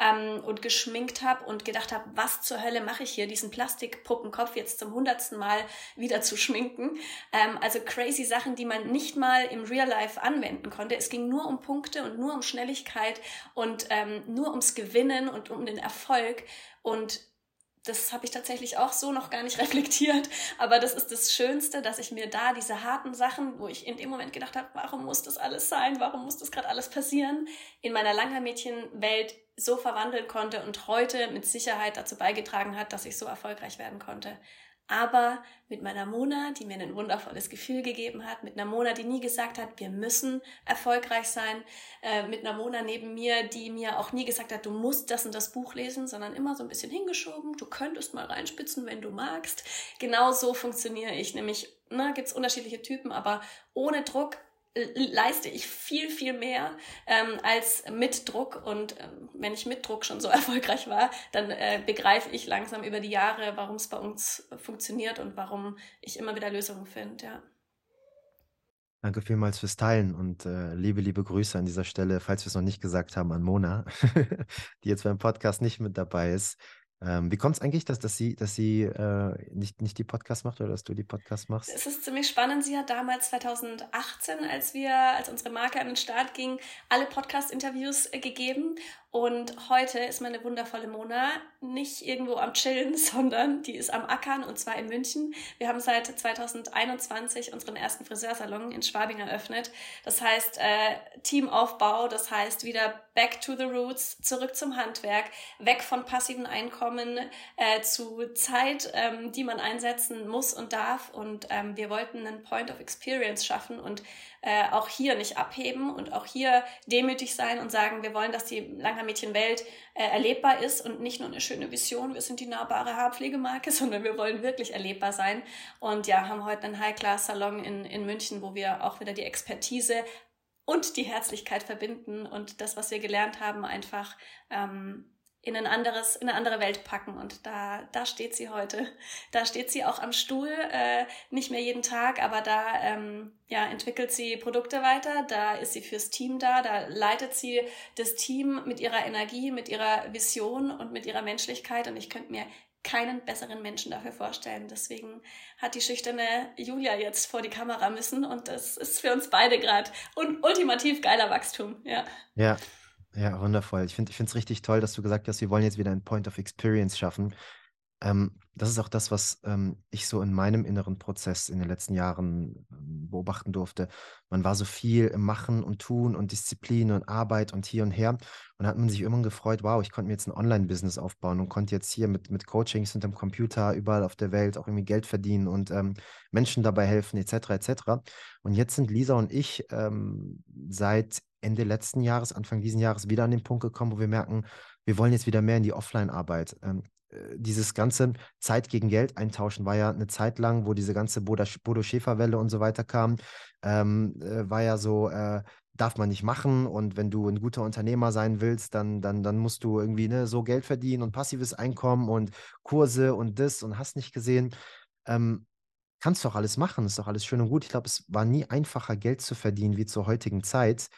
Speaker 1: ähm, und geschminkt habe und gedacht habe, was zur Hölle mache ich hier, diesen Plastikpuppenkopf jetzt zum hundertsten Mal wieder zu schminken. Ähm, also crazy Sachen, die man nicht mal im Real Life anwenden konnte. Es ging nur um Punkte und nur um Schnelligkeit und ähm, nur ums Gewinnen und um den Erfolg. Und das habe ich tatsächlich auch so noch gar nicht <laughs> reflektiert. Aber das ist das Schönste, dass ich mir da diese harten Sachen, wo ich in dem Moment gedacht habe, warum muss das alles sein? Warum muss das gerade alles passieren? In meiner Langhaar-Mädchen-Welt so verwandeln konnte und heute mit Sicherheit dazu beigetragen hat, dass ich so erfolgreich werden konnte aber mit meiner Mona, die mir ein wundervolles Gefühl gegeben hat, mit einer Mona, die nie gesagt hat, wir müssen erfolgreich sein, äh, mit einer Mona neben mir, die mir auch nie gesagt hat, du musst das und das Buch lesen, sondern immer so ein bisschen hingeschoben, du könntest mal reinspitzen, wenn du magst. Genau so funktioniere ich, nämlich, ne, gibt es unterschiedliche Typen, aber ohne Druck leiste ich viel, viel mehr ähm, als mit Druck. Und ähm, wenn ich mit Druck schon so <laughs> erfolgreich war, dann äh, begreife ich langsam über die Jahre, warum es bei uns funktioniert und warum ich immer wieder Lösungen finde. Ja.
Speaker 2: Danke vielmals fürs Teilen und äh, liebe, liebe Grüße an dieser Stelle, falls wir es noch nicht gesagt haben, an Mona, <laughs> die jetzt beim Podcast nicht mit dabei ist. Ähm, wie kommt es eigentlich, dass, dass sie, dass sie äh, nicht, nicht die Podcast macht oder dass du die Podcast machst?
Speaker 1: Es ist ziemlich spannend. Sie hat damals 2018, als wir, als unsere Marke an den Start ging, alle Podcast-Interviews äh, gegeben. Und heute ist meine wundervolle Mona nicht irgendwo am Chillen, <laughs> sondern die ist am Ackern und zwar in München. Wir haben seit 2021 unseren ersten Friseursalon in Schwabing eröffnet. Das heißt äh, Teamaufbau, das heißt wieder back to the roots, zurück zum Handwerk, weg von passiven Einkommen äh, zu Zeit, ähm, die man einsetzen muss und darf. Und ähm, wir wollten einen Point of Experience schaffen und äh, auch hier nicht abheben und auch hier demütig sein und sagen, wir wollen, dass die Langhaar-Mädchen-Welt äh, erlebbar ist und nicht nur eine schöne Vision, wir sind die nahbare Haarpflegemarke, <laughs> sondern wir wollen wirklich erlebbar sein. Und ja, haben heute einen High-Class-Salon in, in München, wo wir auch wieder die Expertise und die Herzlichkeit verbinden und das, was wir gelernt haben, einfach ähm, in ein anderes, in eine andere Welt packen. Und da, da steht sie heute. Da steht sie auch am Stuhl, äh, nicht mehr jeden Tag, aber da ähm, ja, entwickelt sie Produkte weiter, da ist sie fürs Team da, da leitet sie das Team mit ihrer Energie, mit ihrer Vision und mit ihrer Menschlichkeit. Und ich könnte mir keinen besseren Menschen dafür vorstellen. Deswegen hat die schüchterne Julia jetzt vor die Kamera müssen und das ist für uns beide gerade un ultimativ geiler Wachstum. Ja.
Speaker 2: Ja, ja, wundervoll. Ich finde es richtig toll, dass du gesagt hast, wir wollen jetzt wieder ein Point of Experience schaffen. Ähm, das ist auch das, was ähm, ich so in meinem inneren Prozess in den letzten Jahren ähm, beobachten durfte. Man war so viel im Machen und Tun und Disziplin und Arbeit und hier und her. Und hat man sich immer gefreut, wow, ich konnte mir jetzt ein Online-Business aufbauen und konnte jetzt hier mit, mit Coachings hinterm Computer überall auf der Welt auch irgendwie Geld verdienen und ähm, Menschen dabei helfen, etc. etc. Und jetzt sind Lisa und ich ähm, seit Ende letzten Jahres, Anfang diesen Jahres wieder an den Punkt gekommen, wo wir merken, wir wollen jetzt wieder mehr in die Offline-Arbeit. Ähm, äh, dieses ganze Zeit gegen Geld eintauschen war ja eine Zeit lang, wo diese ganze Bodo-Schäfer-Welle und so weiter kam, ähm, äh, war ja so, äh, darf man nicht machen und wenn du ein guter Unternehmer sein willst, dann, dann, dann musst du irgendwie ne, so Geld verdienen und passives Einkommen und Kurse und das und hast nicht gesehen. Ähm, kannst doch alles machen, ist doch alles schön und gut. Ich glaube, es war nie einfacher, Geld zu verdienen wie zur heutigen Zeit.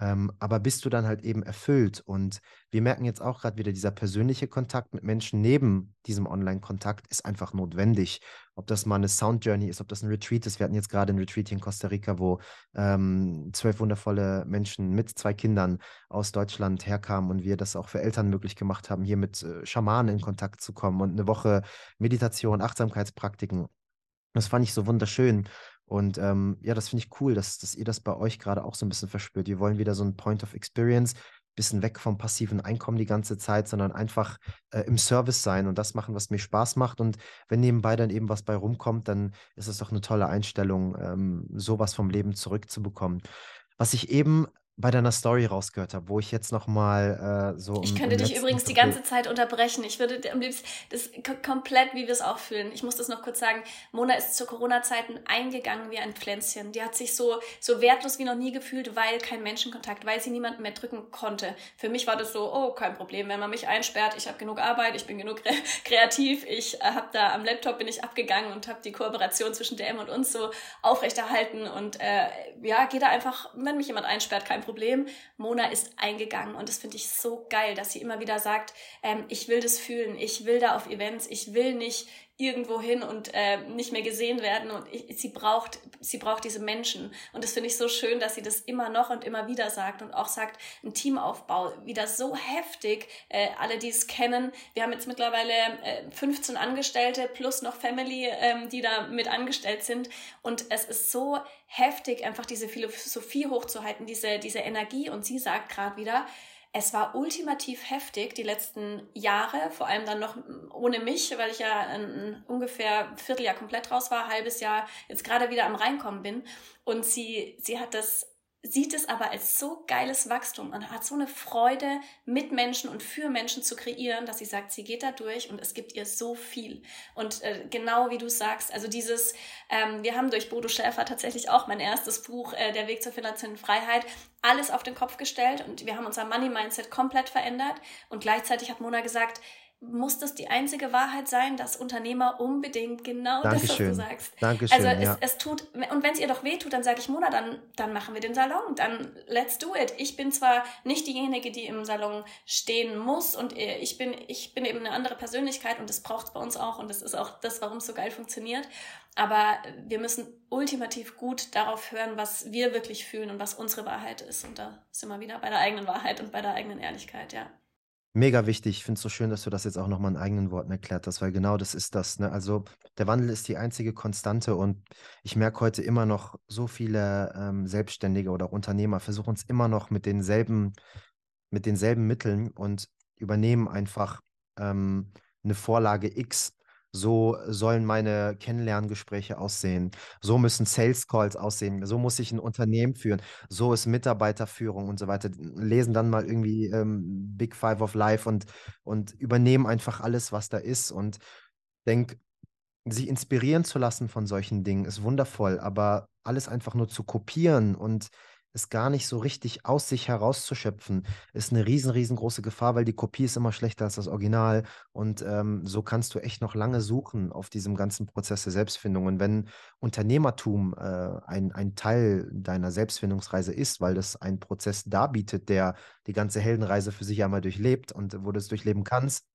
Speaker 2: Ähm, aber bist du dann halt eben erfüllt? Und wir merken jetzt auch gerade wieder, dieser persönliche Kontakt mit Menschen neben diesem Online-Kontakt ist einfach notwendig. Ob das mal eine Sound Journey ist, ob das ein Retreat ist. Wir hatten jetzt gerade ein Retreat in Costa Rica, wo ähm, zwölf wundervolle Menschen mit zwei Kindern aus Deutschland herkamen und wir das auch für Eltern möglich gemacht haben, hier mit äh, Schamanen in Kontakt zu kommen und eine Woche Meditation, Achtsamkeitspraktiken. Das fand ich so wunderschön. Und ähm, ja, das finde ich cool, dass, dass ihr das bei euch gerade auch so ein bisschen verspürt. Wir wollen wieder so ein Point of Experience, bisschen weg vom passiven Einkommen die ganze Zeit, sondern einfach äh, im Service sein und das machen, was mir Spaß macht. Und wenn nebenbei dann eben was bei rumkommt, dann ist es doch eine tolle Einstellung, ähm, sowas vom Leben zurückzubekommen. Was ich eben bei deiner Story rausgehört habe, wo ich jetzt noch mal äh, so.
Speaker 1: Ich könnte dich übrigens die ganze Zeit unterbrechen. Ich würde am liebsten das komplett, wie wir es auch fühlen. Ich muss das noch kurz sagen. Mona ist zu Corona-Zeiten eingegangen wie ein Pflänzchen. Die hat sich so so wertlos wie noch nie gefühlt, weil kein Menschenkontakt, weil sie niemanden mehr drücken konnte. Für mich war das so, oh, kein Problem, wenn man mich einsperrt. Ich habe genug Arbeit, ich bin genug <laughs> kreativ. Ich äh, habe da am Laptop bin ich abgegangen und habe die Kooperation zwischen DM und uns so aufrechterhalten und äh, ja, gehe da einfach, wenn mich jemand einsperrt, kein Problem Problem. Mona ist eingegangen und das finde ich so geil, dass sie immer wieder sagt, ähm, ich will das fühlen, ich will da auf Events, ich will nicht irgendwo hin und äh, nicht mehr gesehen werden. Und ich, sie braucht, sie braucht diese Menschen. Und das finde ich so schön, dass sie das immer noch und immer wieder sagt und auch sagt, ein Teamaufbau wieder so heftig. Äh, alle, die es kennen, wir haben jetzt mittlerweile äh, 15 Angestellte plus noch Family, ähm, die da mit angestellt sind. Und es ist so heftig, einfach diese Philosophie hochzuhalten, diese, diese Energie. Und sie sagt gerade wieder, es war ultimativ heftig die letzten Jahre, vor allem dann noch ohne mich, weil ich ja ein, ungefähr Vierteljahr komplett raus war, halbes Jahr jetzt gerade wieder am Reinkommen bin. Und sie, sie hat das sieht es aber als so geiles Wachstum und hat so eine Freude, mit Menschen und für Menschen zu kreieren, dass sie sagt, sie geht da durch und es gibt ihr so viel. Und äh, genau wie du sagst, also dieses, ähm, wir haben durch Bodo Schäfer tatsächlich auch mein erstes Buch, äh, Der Weg zur finanziellen Freiheit, alles auf den Kopf gestellt und wir haben unser Money Mindset komplett verändert und gleichzeitig hat Mona gesagt, muss das die einzige Wahrheit sein, dass Unternehmer unbedingt genau Dankeschön. das, was du sagst.
Speaker 2: Dankeschön.
Speaker 1: Also es, ja. es tut, und wenn es ihr doch weh tut, dann sage ich, Mona, dann, dann machen wir den Salon, dann let's do it. Ich bin zwar nicht diejenige, die im Salon stehen muss und ich bin, ich bin eben eine andere Persönlichkeit und das braucht es bei uns auch und das ist auch das, warum es so geil funktioniert. Aber wir müssen ultimativ gut darauf hören, was wir wirklich fühlen und was unsere Wahrheit ist. Und da sind wir wieder bei der eigenen Wahrheit und bei der eigenen Ehrlichkeit, ja.
Speaker 2: Mega wichtig. Ich finde es so schön, dass du das jetzt auch nochmal in eigenen Worten erklärt hast, weil genau das ist das. Ne? Also der Wandel ist die einzige Konstante und ich merke heute immer noch, so viele ähm, Selbstständige oder Unternehmer versuchen es immer noch mit denselben, mit denselben Mitteln und übernehmen einfach ähm, eine Vorlage X so sollen meine Kennenlerngespräche aussehen, so müssen Sales Calls aussehen, so muss ich ein Unternehmen führen, so ist Mitarbeiterführung und so weiter. Lesen dann mal irgendwie ähm, Big Five of Life und, und übernehmen einfach alles, was da ist und denk, sich inspirieren zu lassen von solchen Dingen ist wundervoll, aber alles einfach nur zu kopieren und es gar nicht so richtig aus sich herauszuschöpfen, ist eine riesen, riesengroße Gefahr, weil die Kopie ist immer schlechter als das Original. Und ähm, so kannst du echt noch lange suchen auf diesem ganzen Prozess der Selbstfindung. Und wenn Unternehmertum äh, ein, ein Teil deiner Selbstfindungsreise ist, weil das einen Prozess darbietet, der die ganze Heldenreise für sich einmal durchlebt und wo du es durchleben kannst,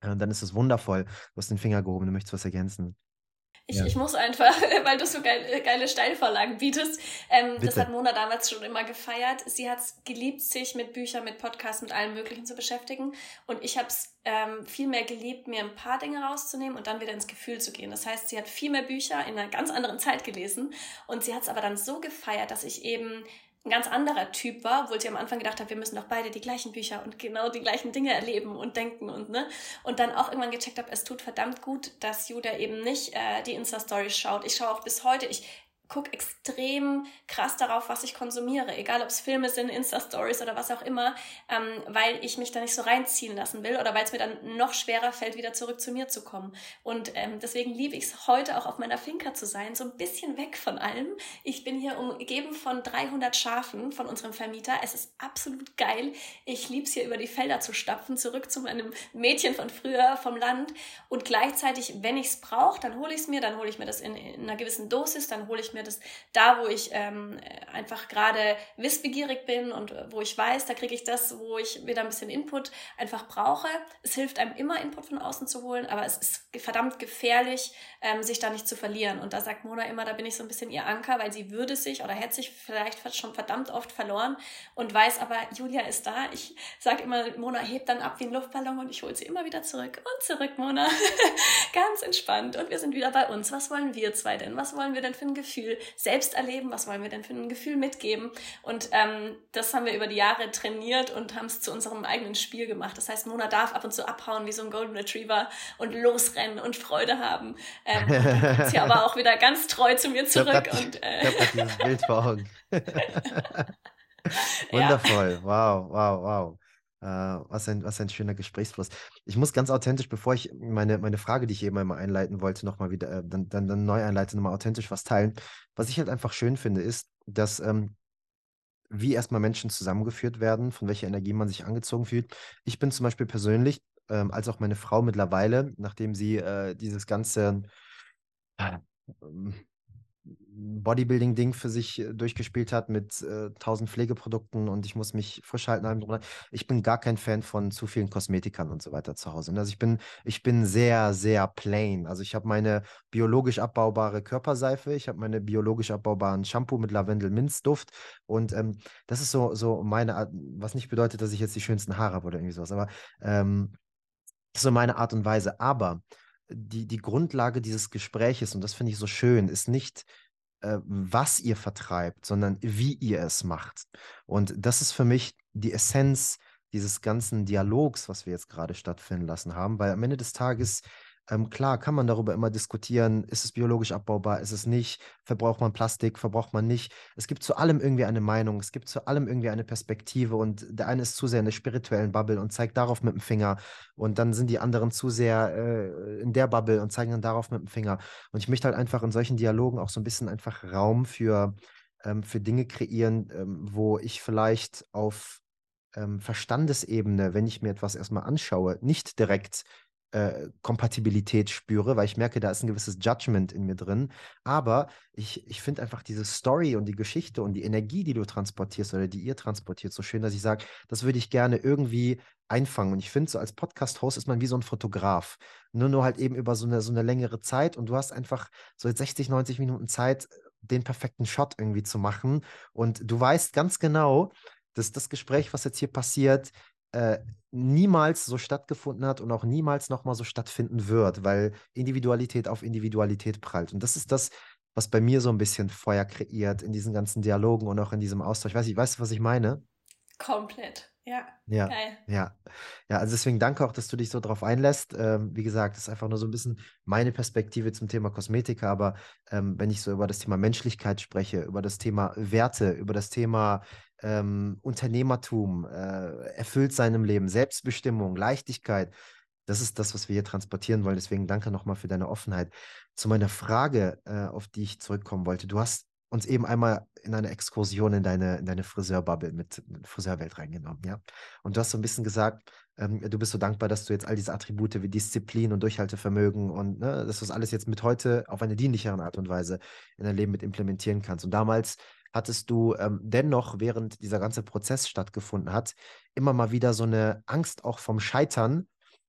Speaker 2: äh, dann ist es wundervoll. Du hast den Finger gehoben, du möchtest was ergänzen.
Speaker 1: Ich, ja. ich muss einfach, <laughs> weil du so geile, geile Steilvorlagen bietest. Ähm, das hat Mona damals schon immer gefeiert. Sie hat es geliebt, sich mit Büchern, mit Podcasts, mit allem Möglichen zu beschäftigen. Und ich habe es ähm, viel mehr geliebt, mir ein paar Dinge rauszunehmen und dann wieder ins Gefühl zu gehen. Das heißt, sie hat viel mehr Bücher in einer ganz anderen Zeit gelesen. Und sie hat es aber dann so gefeiert, dass ich eben ein ganz anderer Typ war, obwohl sie am Anfang gedacht hat, wir müssen doch beide die gleichen Bücher und genau die gleichen Dinge erleben und denken und ne und dann auch irgendwann gecheckt habe, es tut verdammt gut, dass Judah eben nicht äh, die Insta Stories schaut. Ich schaue auch bis heute, ich gucke extrem krass darauf, was ich konsumiere, egal ob es Filme sind, Insta-Stories oder was auch immer, ähm, weil ich mich da nicht so reinziehen lassen will oder weil es mir dann noch schwerer fällt, wieder zurück zu mir zu kommen. Und ähm, deswegen liebe ich es heute auch auf meiner Finca zu sein, so ein bisschen weg von allem. Ich bin hier umgeben von 300 Schafen von unserem Vermieter. Es ist absolut geil. Ich liebe es hier über die Felder zu stapfen, zurück zu meinem Mädchen von früher vom Land und gleichzeitig, wenn ich es brauche, dann hole ich es mir, dann hole ich mir das in, in einer gewissen Dosis, dann hole ich mir das da, wo ich ähm, einfach gerade wissbegierig bin und wo ich weiß, da kriege ich das, wo ich wieder ein bisschen Input einfach brauche. Es hilft einem immer, Input von außen zu holen, aber es ist verdammt gefährlich, ähm, sich da nicht zu verlieren. Und da sagt Mona immer, da bin ich so ein bisschen ihr Anker, weil sie würde sich oder hätte sich vielleicht schon verdammt oft verloren und weiß aber, Julia ist da. Ich sage immer, Mona hebt dann ab wie ein Luftballon und ich hole sie immer wieder zurück und zurück, Mona. <laughs> Ganz entspannt. Und wir sind wieder bei uns. Was wollen wir zwei denn? Was wollen wir denn für ein Gefühl? selbst erleben, was wollen wir denn für ein Gefühl mitgeben. Und ähm, das haben wir über die Jahre trainiert und haben es zu unserem eigenen Spiel gemacht. Das heißt, Mona darf ab und zu abhauen wie so ein Golden Retriever und losrennen und Freude haben. Ähm, und sie aber auch wieder ganz treu zu mir zurück. Ich und,
Speaker 2: äh, ich habe dieses Bild vor Augen. <laughs> <laughs> Wundervoll, ja. wow, wow, wow. Äh, was, ein, was ein schöner Gesprächsfluss. Ich muss ganz authentisch, bevor ich meine, meine Frage, die ich eben einmal einleiten wollte, nochmal wieder, äh, dann, dann, dann neu einleite, nochmal authentisch was teilen. Was ich halt einfach schön finde, ist, dass ähm, wie erstmal Menschen zusammengeführt werden, von welcher Energie man sich angezogen fühlt. Ich bin zum Beispiel persönlich, ähm, als auch meine Frau mittlerweile, nachdem sie äh, dieses ganze, Bodybuilding-Ding für sich äh, durchgespielt hat mit äh, 1000 Pflegeprodukten und ich muss mich frisch halten. Ich bin gar kein Fan von zu vielen Kosmetikern und so weiter zu Hause. Also ich bin, ich bin sehr, sehr plain. Also ich habe meine biologisch abbaubare Körperseife, ich habe meine biologisch abbaubaren Shampoo mit Lavendel-Minzduft und ähm, das ist so, so meine Art, was nicht bedeutet, dass ich jetzt die schönsten Haare habe oder irgendwie sowas, aber ähm, so meine Art und Weise. Aber die, die Grundlage dieses Gespräches, und das finde ich so schön, ist nicht, äh, was ihr vertreibt, sondern wie ihr es macht. Und das ist für mich die Essenz dieses ganzen Dialogs, was wir jetzt gerade stattfinden lassen haben, weil am Ende des Tages ähm, klar, kann man darüber immer diskutieren, ist es biologisch abbaubar, ist es nicht, verbraucht man Plastik, verbraucht man nicht. Es gibt zu allem irgendwie eine Meinung, es gibt zu allem irgendwie eine Perspektive und der eine ist zu sehr in der spirituellen Bubble und zeigt darauf mit dem Finger und dann sind die anderen zu sehr äh, in der Bubble und zeigen dann darauf mit dem Finger. Und ich möchte halt einfach in solchen Dialogen auch so ein bisschen einfach Raum für, ähm, für Dinge kreieren, ähm, wo ich vielleicht auf ähm, Verstandesebene, wenn ich mir etwas erstmal anschaue, nicht direkt äh, Kompatibilität spüre, weil ich merke, da ist ein gewisses Judgment in mir drin. Aber ich, ich finde einfach diese Story und die Geschichte und die Energie, die du transportierst oder die ihr transportiert, so schön, dass ich sage, das würde ich gerne irgendwie einfangen. Und ich finde, so als Podcast-Host ist man wie so ein Fotograf. Nur, nur halt eben über so eine, so eine längere Zeit und du hast einfach so jetzt 60, 90 Minuten Zeit, den perfekten Shot irgendwie zu machen. Und du weißt ganz genau, dass das Gespräch, was jetzt hier passiert, äh, niemals so stattgefunden hat und auch niemals nochmal so stattfinden wird, weil Individualität auf Individualität prallt. Und das ist das, was bei mir so ein bisschen Feuer kreiert in diesen ganzen Dialogen und auch in diesem Austausch. Weiß ich, weißt du, was ich meine?
Speaker 1: Komplett. Ja,
Speaker 2: ja, geil. Ja, ja, also deswegen danke auch, dass du dich so drauf einlässt. Ähm, wie gesagt, das ist einfach nur so ein bisschen meine Perspektive zum Thema Kosmetika, aber ähm, wenn ich so über das Thema Menschlichkeit spreche, über das Thema Werte, über das Thema ähm, Unternehmertum, äh, erfüllt seinem Leben, Selbstbestimmung, Leichtigkeit, das ist das, was wir hier transportieren wollen. Deswegen danke nochmal für deine Offenheit. Zu meiner Frage, äh, auf die ich zurückkommen wollte. Du hast uns eben einmal in eine Exkursion in deine, in deine Friseurbubble mit, mit Friseurwelt reingenommen, ja. Und du hast so ein bisschen gesagt, ähm, du bist so dankbar, dass du jetzt all diese Attribute wie Disziplin und Durchhaltevermögen und ne, dass du das alles jetzt mit heute auf eine dienlichere Art und Weise in dein Leben mit implementieren kannst. Und damals hattest du ähm, dennoch, während dieser ganze Prozess stattgefunden hat, immer mal wieder so eine Angst auch vom Scheitern,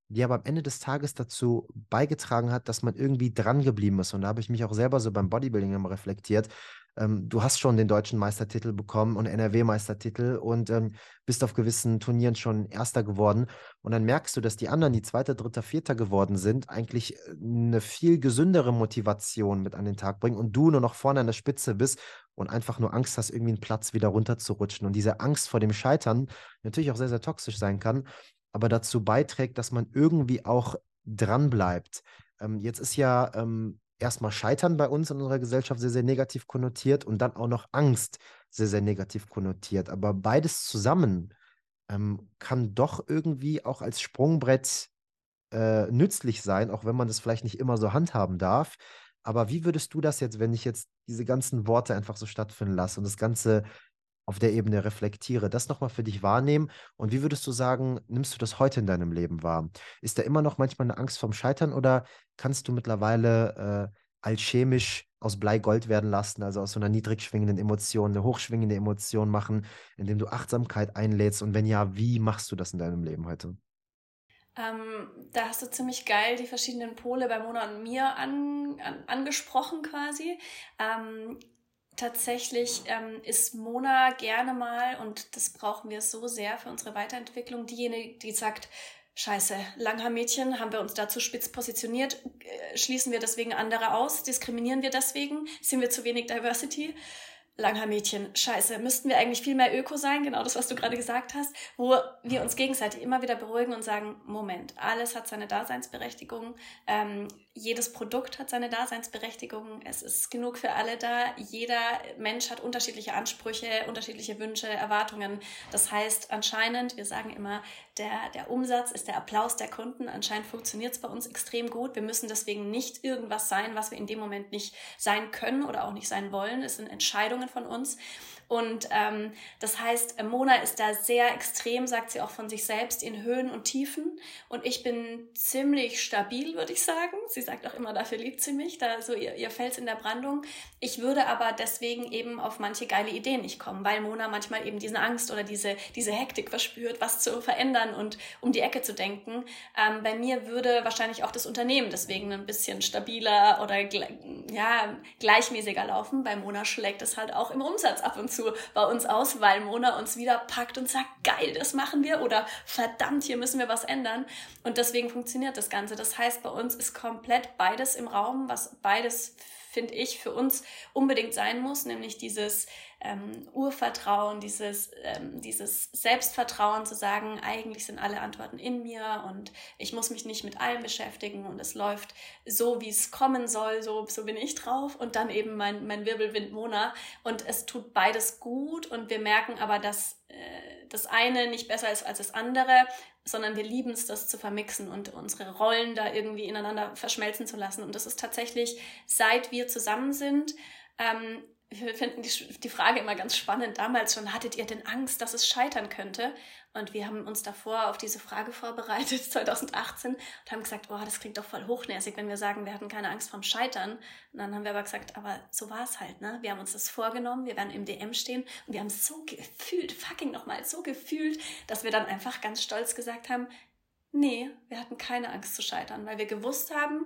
Speaker 2: die aber am Ende des Tages dazu beigetragen hat, dass man irgendwie dran geblieben ist. Und da habe ich mich auch selber so beim Bodybuilding immer reflektiert, ähm, du hast schon den deutschen Meistertitel bekommen und NRW-Meistertitel und ähm, bist auf gewissen Turnieren schon Erster geworden. Und dann merkst du, dass die anderen, die Zweiter, Dritter, Vierter geworden sind, eigentlich äh, eine viel gesündere Motivation mit an den Tag bringen und du nur noch vorne an der Spitze bist und einfach nur Angst hast, irgendwie einen Platz wieder runterzurutschen. Und diese Angst vor dem Scheitern natürlich auch sehr, sehr toxisch sein kann, aber dazu beiträgt, dass man irgendwie auch dran bleibt. Ähm, jetzt ist ja ähm, erstmal Scheitern bei uns in unserer Gesellschaft sehr, sehr negativ konnotiert und dann auch noch Angst sehr, sehr negativ konnotiert. Aber beides zusammen ähm, kann doch irgendwie auch als Sprungbrett äh, nützlich sein, auch wenn man das vielleicht nicht immer so handhaben darf. Aber wie würdest du das jetzt, wenn ich jetzt diese ganzen Worte einfach so stattfinden lasse und das Ganze auf der Ebene reflektiere, das nochmal für dich wahrnehmen? Und wie würdest du sagen, nimmst du das heute in deinem Leben wahr? Ist da immer noch manchmal eine Angst vorm Scheitern oder kannst du mittlerweile äh, alchemisch aus Blei Gold werden lassen, also aus so einer niedrig schwingenden Emotion eine hochschwingende Emotion machen, indem du Achtsamkeit einlädst? Und wenn ja, wie machst du das in deinem Leben heute?
Speaker 1: Ähm, da hast du ziemlich geil die verschiedenen Pole bei Mona und mir an, an, angesprochen quasi. Ähm, tatsächlich ähm, ist Mona gerne mal, und das brauchen wir so sehr für unsere Weiterentwicklung, diejenige, die sagt, Scheiße, Langhaar-Mädchen, haben wir uns da zu spitz positioniert? Äh, schließen wir deswegen andere aus? Diskriminieren wir deswegen? Sind wir zu wenig Diversity? Langhaar-Mädchen, scheiße, müssten wir eigentlich viel mehr Öko sein, genau das, was du gerade gesagt hast, wo wir uns gegenseitig immer wieder beruhigen und sagen, Moment, alles hat seine Daseinsberechtigung, ähm, jedes Produkt hat seine Daseinsberechtigung, es ist genug für alle da, jeder Mensch hat unterschiedliche Ansprüche, unterschiedliche Wünsche, Erwartungen. Das heißt anscheinend, wir sagen immer, der, der Umsatz ist der Applaus der Kunden, anscheinend funktioniert es bei uns extrem gut. Wir müssen deswegen nicht irgendwas sein, was wir in dem Moment nicht sein können oder auch nicht sein wollen. Es sind Entscheidungen von uns. Und ähm, das heißt, Mona ist da sehr extrem, sagt sie auch von sich selbst, in Höhen und Tiefen. Und ich bin ziemlich stabil, würde ich sagen. Sie sagt auch immer, dafür liebt sie mich, da so ihr, ihr Fels in der Brandung. Ich würde aber deswegen eben auf manche geile Ideen nicht kommen, weil Mona manchmal eben diese Angst oder diese, diese Hektik verspürt, was zu verändern und um die Ecke zu denken. Ähm, bei mir würde wahrscheinlich auch das Unternehmen deswegen ein bisschen stabiler oder ja, gleichmäßiger laufen. Bei Mona schlägt es halt auch im Umsatz ab und zu bei uns aus, weil Mona uns wieder packt und sagt, geil, das machen wir oder verdammt, hier müssen wir was ändern. Und deswegen funktioniert das Ganze. Das heißt, bei uns ist komplett beides im Raum, was beides finde ich, für uns unbedingt sein muss, nämlich dieses ähm, Urvertrauen, dieses, ähm, dieses Selbstvertrauen zu sagen, eigentlich sind alle Antworten in mir und ich muss mich nicht mit allem beschäftigen und es läuft so, wie es kommen soll, so, so bin ich drauf und dann eben mein, mein Wirbelwind Mona und es tut beides gut und wir merken aber, dass äh, das eine nicht besser ist als das andere sondern wir lieben es, das zu vermixen und unsere Rollen da irgendwie ineinander verschmelzen zu lassen. Und das ist tatsächlich, seit wir zusammen sind, ähm, wir finden die, die Frage immer ganz spannend. Damals schon, hattet ihr denn Angst, dass es scheitern könnte? Und wir haben uns davor auf diese Frage vorbereitet, <laughs> 2018, und haben gesagt, oh, das klingt doch voll hochnäsig, wenn wir sagen, wir hatten keine Angst vorm Scheitern. Und dann haben wir aber gesagt, aber so war es halt, ne? Wir haben uns das vorgenommen, wir werden im DM stehen und wir haben so gefühlt, fucking nochmal, so gefühlt, dass wir dann einfach ganz stolz gesagt haben, nee, wir hatten keine Angst zu scheitern, weil wir gewusst haben,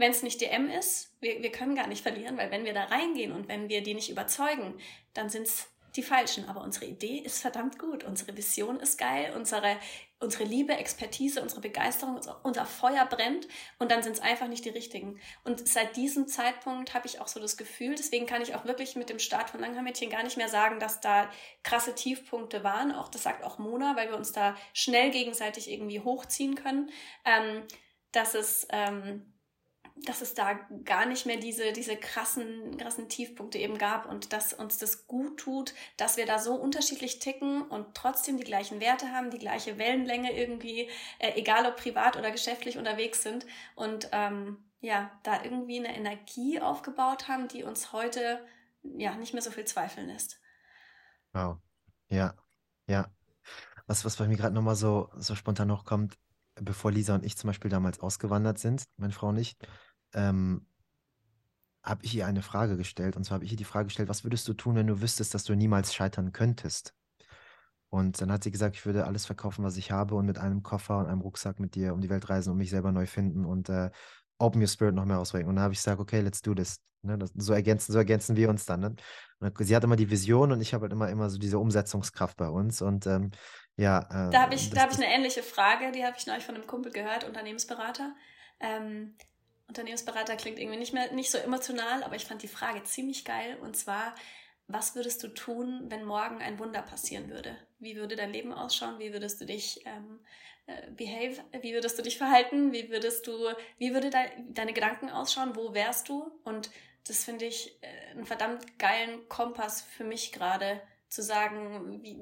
Speaker 1: wenn es nicht DM ist, wir, wir können gar nicht verlieren, weil wenn wir da reingehen und wenn wir die nicht überzeugen, dann sind es die falschen. Aber unsere Idee ist verdammt gut. Unsere Vision ist geil. Unsere, unsere Liebe, Expertise, unsere Begeisterung, unser, Feuer brennt. Und dann sind es einfach nicht die richtigen. Und seit diesem Zeitpunkt habe ich auch so das Gefühl, deswegen kann ich auch wirklich mit dem Start von Langhaar-Mädchen gar nicht mehr sagen, dass da krasse Tiefpunkte waren. Auch das sagt auch Mona, weil wir uns da schnell gegenseitig irgendwie hochziehen können. Ähm, dass es, ähm, dass es da gar nicht mehr diese, diese krassen, krassen Tiefpunkte eben gab und dass uns das gut tut, dass wir da so unterschiedlich ticken und trotzdem die gleichen Werte haben, die gleiche Wellenlänge irgendwie, äh, egal ob privat oder geschäftlich unterwegs sind und ähm, ja, da irgendwie eine Energie aufgebaut haben, die uns heute ja nicht mehr so viel zweifeln lässt.
Speaker 2: Wow. Ja, ja. Was, was bei mir gerade nochmal so, so spontan noch kommt, bevor Lisa und ich zum Beispiel damals ausgewandert sind, meine Frau nicht, ähm, habe ich ihr eine Frage gestellt. Und zwar habe ich ihr die Frage gestellt, was würdest du tun, wenn du wüsstest, dass du niemals scheitern könntest? Und dann hat sie gesagt, ich würde alles verkaufen, was ich habe und mit einem Koffer und einem Rucksack mit dir um die Welt reisen und mich selber neu finden und äh, Open Your Spirit noch mehr ausbringen. Und dann habe ich gesagt, okay, let's do this. Ne, das, so, ergänzen, so ergänzen wir uns dann. Ne? Und sie hat immer die Vision und ich habe halt immer, immer so diese Umsetzungskraft bei uns. Und ähm, ja.
Speaker 1: Äh, da habe ich, hab ich eine ähnliche Frage, die habe ich neulich von einem Kumpel gehört, Unternehmensberater. Ähm, Unternehmensberater klingt irgendwie nicht mehr nicht so emotional, aber ich fand die Frage ziemlich geil und zwar, was würdest du tun, wenn morgen ein Wunder passieren würde? Wie würde dein Leben ausschauen? Wie würdest du dich ähm, äh, behave? Wie würdest du dich verhalten? Wie würdest du, wie würde de deine Gedanken ausschauen? Wo wärst du? Und das finde ich äh, einen verdammt geilen Kompass für mich gerade, zu sagen, wie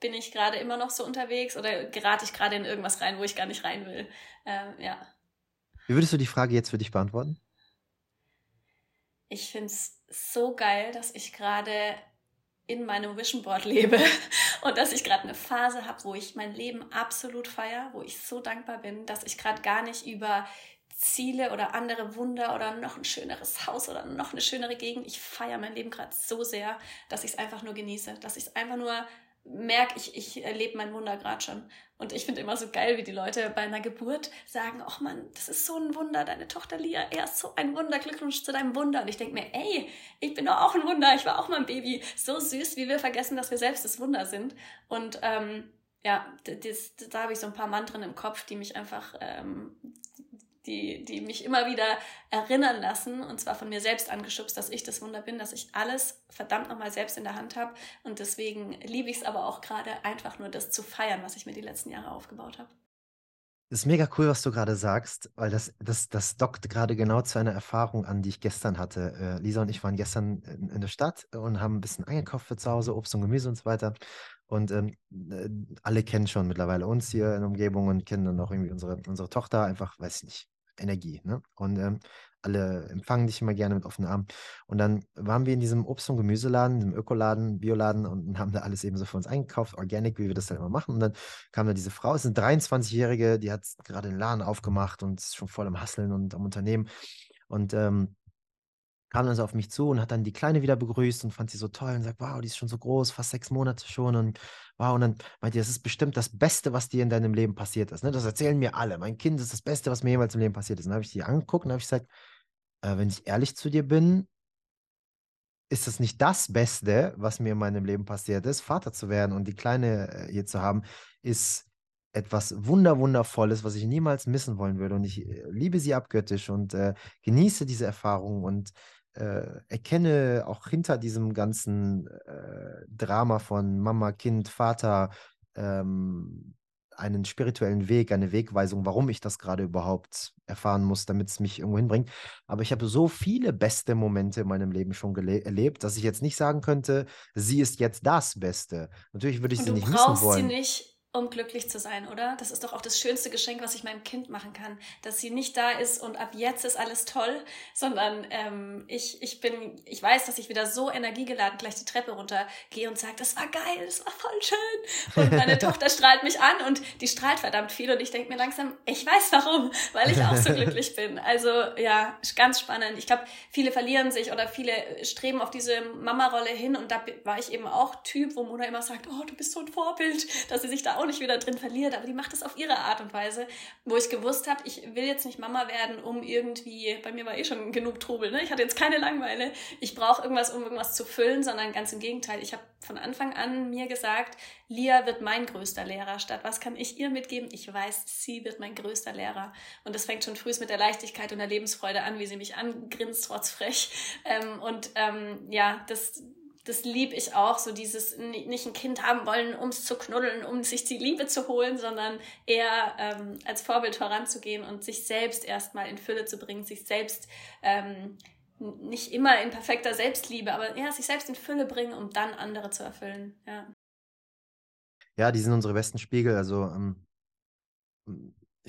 Speaker 1: bin ich gerade immer noch so unterwegs oder gerate ich gerade in irgendwas rein, wo ich gar nicht rein will? Ähm, ja.
Speaker 2: Wie würdest du die Frage jetzt für dich beantworten?
Speaker 1: Ich finde es so geil, dass ich gerade in meinem Vision Board lebe <laughs> und dass ich gerade eine Phase habe, wo ich mein Leben absolut feiere, wo ich so dankbar bin, dass ich gerade gar nicht über Ziele oder andere Wunder oder noch ein schöneres Haus oder noch eine schönere Gegend. Ich feiere mein Leben gerade so sehr, dass ich es einfach nur genieße, dass ich es einfach nur merke, ich, ich erlebe mein Wunder gerade schon. Und ich finde immer so geil, wie die Leute bei einer Geburt sagen, ach man, das ist so ein Wunder, deine Tochter Lia, er ist so ein Wunder, Glückwunsch zu deinem Wunder. Und ich denke mir, ey, ich bin doch auch ein Wunder, ich war auch mal ein Baby. So süß, wie wir vergessen, dass wir selbst das Wunder sind. Und ähm, ja, das, da habe ich so ein paar Mantren im Kopf, die mich einfach ähm, die, die mich immer wieder erinnern lassen, und zwar von mir selbst angeschubst, dass ich das Wunder bin, dass ich alles verdammt nochmal selbst in der Hand habe. Und deswegen liebe ich es aber auch gerade, einfach nur das zu feiern, was ich mir die letzten Jahre aufgebaut habe.
Speaker 2: Das ist mega cool, was du gerade sagst, weil das, das, das dockt gerade genau zu einer Erfahrung an, die ich gestern hatte. Äh, Lisa und ich waren gestern in, in, der Stadt und haben ein bisschen eingekauft für zu Hause, Obst und Gemüse und so weiter. Und ähm, äh, alle kennen schon mittlerweile uns hier in der Umgebung und kennen dann auch irgendwie unsere, unsere Tochter, einfach, weiß ich nicht, Energie. Ne? Und ähm, alle empfangen dich immer gerne mit offenen Armen. Und dann waren wir in diesem Obst- und Gemüseladen, diesem Ökoladen, Bioladen und <laughs> haben da alles eben so für uns eingekauft, Organic, wie wir das dann immer machen. Und dann kam da diese Frau, es ist eine 23-Jährige, die hat gerade den Laden aufgemacht und ist schon voll am Hasseln und am Unternehmen. Und ähm, kam dann auf mich zu und hat dann die Kleine wieder begrüßt und fand sie so toll und sagt, wow, die ist schon so groß, fast sechs Monate schon und wow, und dann meinte die, das ist bestimmt das Beste, was dir in deinem Leben passiert ist. Ne? Das erzählen mir alle. Mein Kind ist das Beste, was mir jemals im Leben passiert ist. Und dann habe ich sie angeguckt und habe gesagt, äh, wenn ich ehrlich zu dir bin, ist das nicht das Beste, was mir in meinem Leben passiert ist. Vater zu werden und die Kleine äh, hier zu haben, ist etwas Wunder, Wundervolles, was ich niemals missen wollen würde. Und ich äh, liebe sie abgöttisch und äh, genieße diese Erfahrung und äh, erkenne auch hinter diesem ganzen äh, Drama von Mama, Kind, Vater ähm, einen spirituellen Weg, eine Wegweisung, warum ich das gerade überhaupt erfahren muss, damit es mich irgendwo hinbringt. Aber ich habe so viele beste Momente in meinem Leben schon erlebt, dass ich jetzt nicht sagen könnte, sie ist jetzt das Beste. Natürlich würde ich Und sie nicht missen wollen. Du brauchst sie
Speaker 1: nicht um glücklich zu sein, oder? Das ist doch auch das schönste Geschenk, was ich meinem Kind machen kann, dass sie nicht da ist und ab jetzt ist alles toll, sondern ähm, ich, ich bin, ich weiß, dass ich wieder so energiegeladen gleich die Treppe runtergehe und sage, das war geil, das war voll schön. Und meine <laughs> Tochter strahlt mich an und die strahlt verdammt viel und ich denke mir langsam, ich weiß warum, weil ich auch so <laughs> glücklich bin. Also ja, ganz spannend. Ich glaube, viele verlieren sich oder viele streben auf diese Mama-Rolle hin und da war ich eben auch Typ, wo Mona immer sagt, oh, du bist so ein Vorbild, dass sie sich da auch nicht wieder drin verliert, aber die macht es auf ihre Art und Weise, wo ich gewusst habe, ich will jetzt nicht Mama werden, um irgendwie, bei mir war eh schon genug Trubel, ne? ich hatte jetzt keine Langeweile, ich brauche irgendwas, um irgendwas zu füllen, sondern ganz im Gegenteil. Ich habe von Anfang an mir gesagt, Lia wird mein größter Lehrer. Statt was kann ich ihr mitgeben? Ich weiß, sie wird mein größter Lehrer. Und das fängt schon früh mit der Leichtigkeit und der Lebensfreude an, wie sie mich angrinst, trotz frech. Ähm, und ähm, ja, das, das lieb ich auch, so dieses nicht ein Kind haben wollen, um es zu knuddeln, um sich die Liebe zu holen, sondern eher ähm, als Vorbild voranzugehen und sich selbst erstmal in Fülle zu bringen, sich selbst ähm, nicht immer in perfekter Selbstliebe, aber ja, sich selbst in Fülle bringen, um dann andere zu erfüllen. Ja,
Speaker 2: ja die sind unsere besten Spiegel. Also ähm,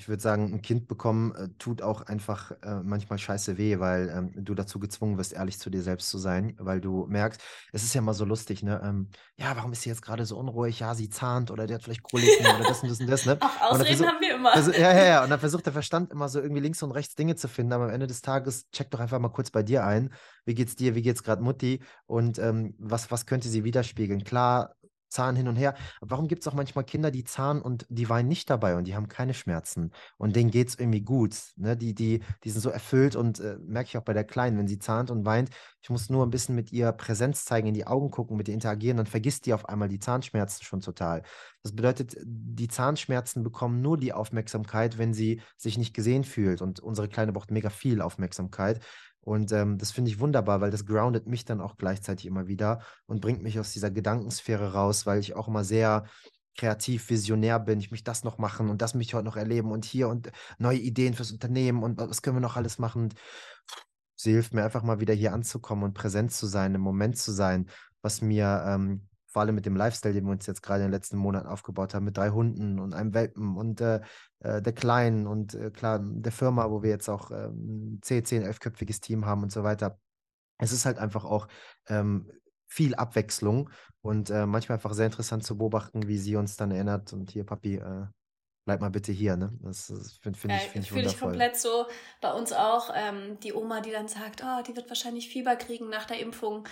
Speaker 2: ich würde sagen, ein Kind bekommen äh, tut auch einfach äh, manchmal scheiße weh, weil ähm, du dazu gezwungen wirst, ehrlich zu dir selbst zu sein, weil du merkst, es ist ja mal so lustig, ne? Ähm, ja, warum ist sie jetzt gerade so unruhig? Ja, sie zahnt oder der hat vielleicht Koliken oder das und das und das, ne? <laughs>
Speaker 1: Ach, Ausreden haben wir immer.
Speaker 2: Also, ja, ja, ja. <laughs> Und dann versucht der Verstand immer so irgendwie links und rechts Dinge zu finden, aber am Ende des Tages check doch einfach mal kurz bei dir ein. Wie geht's dir? Wie geht's gerade Mutti? Und ähm, was, was könnte sie widerspiegeln? Klar, Zahn hin und her. warum gibt es auch manchmal Kinder, die zahnen und die weinen nicht dabei und die haben keine Schmerzen und denen geht es irgendwie gut. Ne? Die, die, die sind so erfüllt und äh, merke ich auch bei der Kleinen, wenn sie zahnt und weint, ich muss nur ein bisschen mit ihr Präsenz zeigen, in die Augen gucken, mit ihr interagieren, dann vergisst die auf einmal die Zahnschmerzen schon total. Das bedeutet, die Zahnschmerzen bekommen nur die Aufmerksamkeit, wenn sie sich nicht gesehen fühlt und unsere Kleine braucht mega viel Aufmerksamkeit. Und ähm, das finde ich wunderbar, weil das groundet mich dann auch gleichzeitig immer wieder und bringt mich aus dieser Gedankensphäre raus, weil ich auch immer sehr kreativ, visionär bin. Ich möchte das noch machen und das möchte ich heute noch erleben und hier und neue Ideen fürs Unternehmen und was können wir noch alles machen. Und sie hilft mir einfach mal wieder hier anzukommen und präsent zu sein, im Moment zu sein, was mir ähm, vor allem mit dem Lifestyle, den wir uns jetzt gerade in den letzten Monaten aufgebaut haben, mit drei Hunden und einem Welpen und äh, äh der Kleinen und äh, klar, der Firma, wo wir jetzt auch ähm, 10, 10, 11-köpfiges Team haben und so weiter. Es ist halt einfach auch ähm, viel Abwechslung und äh, manchmal einfach sehr interessant zu beobachten, wie sie uns dann erinnert und hier, Papi, äh, bleib mal bitte hier, ne? Das, das finde find ich, find ich Fühle ich
Speaker 1: komplett so. Bei uns auch ähm, die Oma, die dann sagt, oh, die wird wahrscheinlich Fieber kriegen nach der Impfung.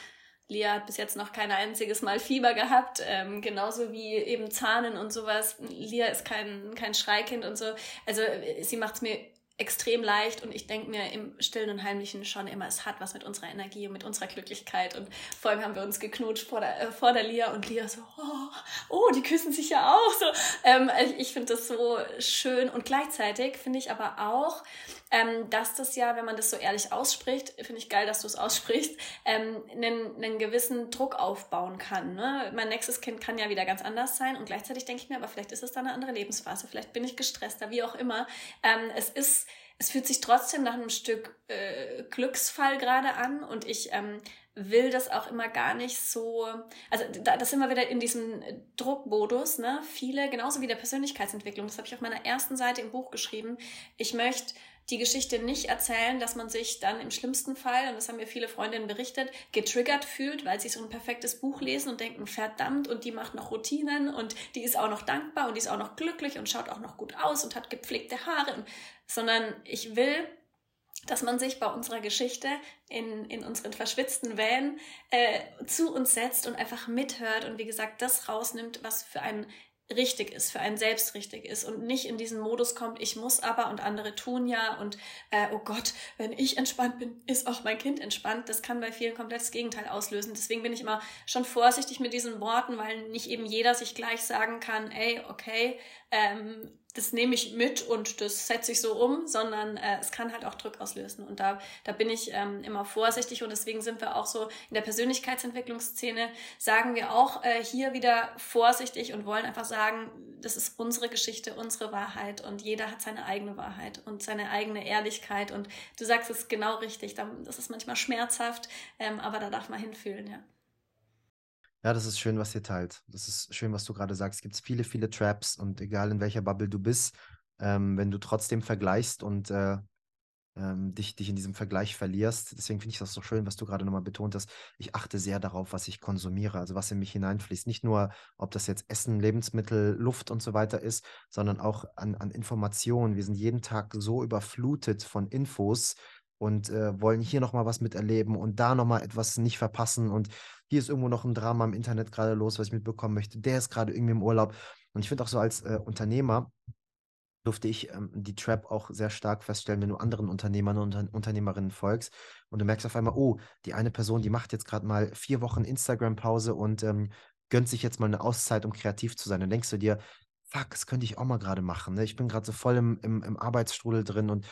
Speaker 1: Lia hat bis jetzt noch kein einziges Mal Fieber gehabt, ähm, genauso wie eben Zahnen und sowas. Lia ist kein, kein Schreikind und so. Also sie macht es mir extrem leicht und ich denke mir im Stillen und Heimlichen schon immer, es hat was mit unserer Energie und mit unserer Glücklichkeit und vor allem haben wir uns geknutscht vor der, äh, vor der Lia und Lia so, oh, oh, die küssen sich ja auch so. Ähm, ich finde das so schön und gleichzeitig finde ich aber auch, ähm, dass das ja, wenn man das so ehrlich ausspricht, finde ich geil, dass du es aussprichst, ähm, einen, einen gewissen Druck aufbauen kann. Ne? Mein nächstes Kind kann ja wieder ganz anders sein und gleichzeitig denke ich mir, aber vielleicht ist es dann eine andere Lebensphase, vielleicht bin ich gestresster, wie auch immer. Ähm, es ist es fühlt sich trotzdem nach einem Stück äh, Glücksfall gerade an und ich ähm, will das auch immer gar nicht so, also da, das sind wir wieder in diesem Druckmodus, ne? Viele, genauso wie der Persönlichkeitsentwicklung, das habe ich auf meiner ersten Seite im Buch geschrieben. Ich möchte die Geschichte nicht erzählen, dass man sich dann im schlimmsten Fall, und das haben mir viele Freundinnen berichtet, getriggert fühlt, weil sie so ein perfektes Buch lesen und denken, verdammt, und die macht noch Routinen und die ist auch noch dankbar und die ist auch noch glücklich und schaut auch noch gut aus und hat gepflegte Haare, und, sondern ich will, dass man sich bei unserer Geschichte in, in unseren verschwitzten Wellen äh, zu uns setzt und einfach mithört und wie gesagt das rausnimmt, was für einen richtig ist, für einen selbst richtig ist und nicht in diesen Modus kommt, ich muss aber und andere tun ja und äh, oh Gott, wenn ich entspannt bin, ist auch mein Kind entspannt. Das kann bei vielen komplett das Gegenteil auslösen. Deswegen bin ich immer schon vorsichtig mit diesen Worten, weil nicht eben jeder sich gleich sagen kann, ey, okay, ähm, das nehme ich mit und das setze ich so um, sondern äh, es kann halt auch Druck auslösen. Und da, da bin ich ähm, immer vorsichtig und deswegen sind wir auch so in der Persönlichkeitsentwicklungsszene, sagen wir auch äh, hier wieder vorsichtig und wollen einfach sagen, das ist unsere Geschichte, unsere Wahrheit und jeder hat seine eigene Wahrheit und seine eigene Ehrlichkeit. Und du sagst es genau richtig, das ist manchmal schmerzhaft, ähm, aber da darf man hinfühlen, ja.
Speaker 2: Ja, das ist schön, was ihr teilt. Das ist schön, was du gerade sagst. Es gibt viele, viele Traps und egal in welcher Bubble du bist, ähm, wenn du trotzdem vergleichst und äh, ähm, dich, dich in diesem Vergleich verlierst. Deswegen finde ich das so schön, was du gerade nochmal betont hast. Ich achte sehr darauf, was ich konsumiere, also was in mich hineinfließt. Nicht nur, ob das jetzt Essen, Lebensmittel, Luft und so weiter ist, sondern auch an, an Informationen. Wir sind jeden Tag so überflutet von Infos und äh, wollen hier nochmal was miterleben und da nochmal etwas nicht verpassen. Und hier ist irgendwo noch ein Drama im Internet gerade los, was ich mitbekommen möchte. Der ist gerade irgendwie im Urlaub. Und ich finde auch so als äh, Unternehmer durfte ich ähm, die Trap auch sehr stark feststellen, wenn du anderen Unternehmern und Unter Unternehmerinnen folgst und du merkst auf einmal, oh, die eine Person, die macht jetzt gerade mal vier Wochen Instagram-Pause und ähm, gönnt sich jetzt mal eine Auszeit, um kreativ zu sein. Dann denkst du dir, fuck, das könnte ich auch mal gerade machen. Ne? Ich bin gerade so voll im, im, im Arbeitsstrudel drin und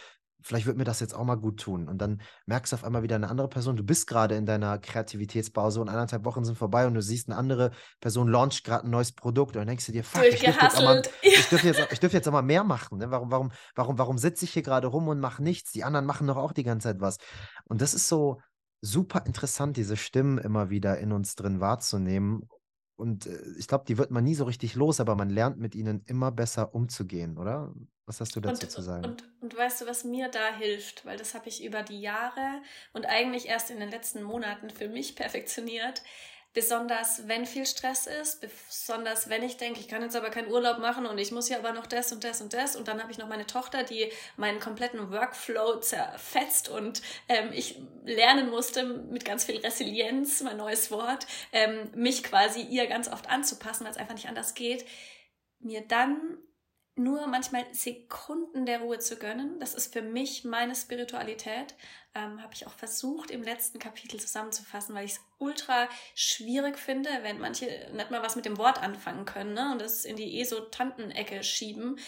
Speaker 2: vielleicht wird mir das jetzt auch mal gut tun. Und dann merkst du auf einmal wieder eine andere Person, du bist gerade in deiner Kreativitätspause und eineinhalb Wochen sind vorbei und du siehst eine andere Person launcht gerade ein neues Produkt und dann denkst du dir, fuck, ich dürfte jetzt, auch mal, <laughs> ich dürfte jetzt, ich dürfte jetzt auch mal mehr machen. Ne? Warum, warum, warum, warum sitze ich hier gerade rum und mache nichts? Die anderen machen doch auch die ganze Zeit was. Und das ist so super interessant, diese Stimmen immer wieder in uns drin wahrzunehmen. Und äh, ich glaube, die wird man nie so richtig los, aber man lernt mit ihnen immer besser umzugehen, oder? Was hast du dazu
Speaker 1: und,
Speaker 2: zu sagen?
Speaker 1: Und, und weißt du, was mir da hilft? Weil das habe ich über die Jahre und eigentlich erst in den letzten Monaten für mich perfektioniert. Besonders wenn viel Stress ist, besonders wenn ich denke, ich kann jetzt aber keinen Urlaub machen und ich muss ja aber noch das und das und das. Und dann habe ich noch meine Tochter, die meinen kompletten Workflow zerfetzt und ähm, ich lernen musste mit ganz viel Resilienz, mein neues Wort, ähm, mich quasi ihr ganz oft anzupassen, weil es einfach nicht anders geht. Mir dann nur manchmal Sekunden der Ruhe zu gönnen. Das ist für mich meine Spiritualität. Ähm, Habe ich auch versucht im letzten Kapitel zusammenzufassen, weil ich es ultra schwierig finde, wenn manche nicht mal was mit dem Wort anfangen können ne? und das in die Esotantenecke schieben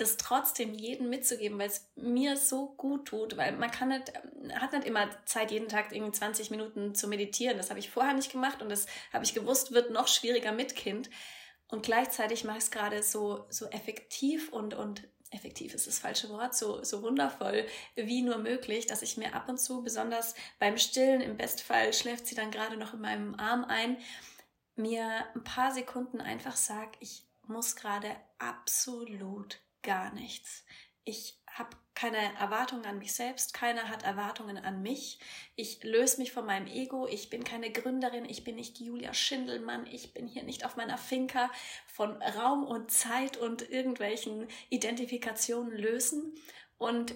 Speaker 1: das trotzdem jedem mitzugeben, weil es mir so gut tut, weil man kann nicht, hat nicht immer Zeit, jeden Tag irgendwie 20 Minuten zu meditieren. Das habe ich vorher nicht gemacht und das habe ich gewusst, wird noch schwieriger mit Kind. Und gleichzeitig mache ich es gerade so, so effektiv und, und effektiv ist das falsche Wort, so, so wundervoll wie nur möglich, dass ich mir ab und zu, besonders beim Stillen, im Bestfall schläft sie dann gerade noch in meinem Arm ein, mir ein paar Sekunden einfach sag, ich muss gerade absolut gar nichts. Ich habe keine Erwartungen an mich selbst, keiner hat Erwartungen an mich. Ich löse mich von meinem Ego, ich bin keine Gründerin, ich bin nicht Julia Schindelmann, ich bin hier nicht auf meiner Finca von Raum und Zeit und irgendwelchen Identifikationen lösen. Und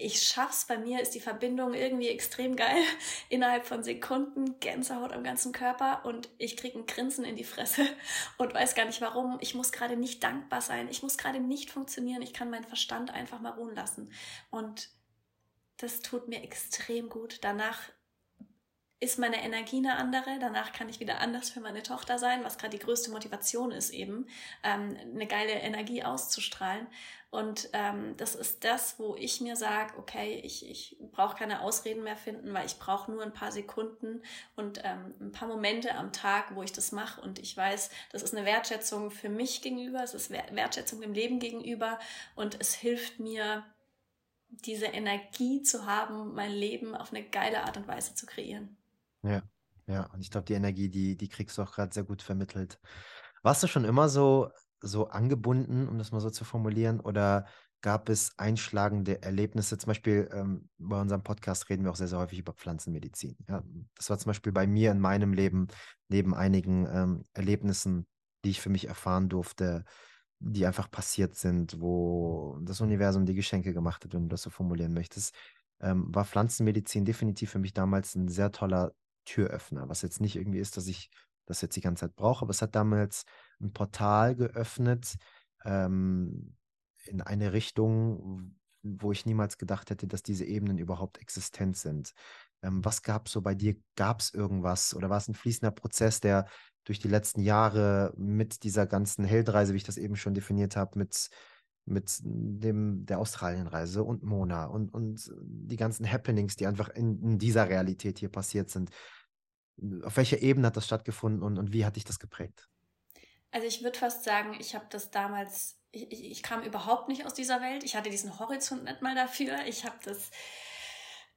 Speaker 1: ich schaff's. Bei mir ist die Verbindung irgendwie extrem geil. <laughs> Innerhalb von Sekunden Gänsehaut am ganzen Körper und ich krieg ein Grinsen in die Fresse <laughs> und weiß gar nicht warum. Ich muss gerade nicht dankbar sein. Ich muss gerade nicht funktionieren. Ich kann meinen Verstand einfach mal ruhen lassen. Und das tut mir extrem gut. Danach ist meine Energie eine andere. Danach kann ich wieder anders für meine Tochter sein, was gerade die größte Motivation ist eben, ähm, eine geile Energie auszustrahlen. Und ähm, das ist das, wo ich mir sage, okay, ich, ich brauche keine Ausreden mehr finden, weil ich brauche nur ein paar Sekunden und ähm, ein paar Momente am Tag, wo ich das mache. Und ich weiß, das ist eine Wertschätzung für mich gegenüber, es ist Wertschätzung dem Leben gegenüber und es hilft mir, diese Energie zu haben, mein Leben auf eine geile Art und Weise zu kreieren.
Speaker 2: Ja, ja. Und ich glaube, die Energie, die, die kriegst du auch gerade sehr gut vermittelt. Warst du schon immer so, so angebunden, um das mal so zu formulieren, oder gab es einschlagende Erlebnisse? Zum Beispiel ähm, bei unserem Podcast reden wir auch sehr, sehr häufig über Pflanzenmedizin. Ja, das war zum Beispiel bei mir in meinem Leben neben einigen ähm, Erlebnissen, die ich für mich erfahren durfte, die einfach passiert sind, wo das Universum die Geschenke gemacht hat, wenn du das so formulieren möchtest, ähm, war Pflanzenmedizin definitiv für mich damals ein sehr toller Türöffner. Was jetzt nicht irgendwie ist, dass ich das jetzt die ganze Zeit brauche, aber es hat damals ein Portal geöffnet ähm, in eine Richtung, wo ich niemals gedacht hätte, dass diese Ebenen überhaupt existent sind. Ähm, was gab es so bei dir? Gab es irgendwas oder war es ein fließender Prozess, der durch die letzten Jahre mit dieser ganzen Heldreise, wie ich das eben schon definiert habe, mit, mit dem, der Australienreise und Mona und, und die ganzen Happenings, die einfach in, in dieser Realität hier passiert sind. Auf welcher Ebene hat das stattgefunden und, und wie hat dich das geprägt?
Speaker 1: Also ich würde fast sagen, ich habe das damals, ich, ich, kam überhaupt nicht aus dieser Welt. Ich hatte diesen Horizont nicht mal dafür. Ich habe das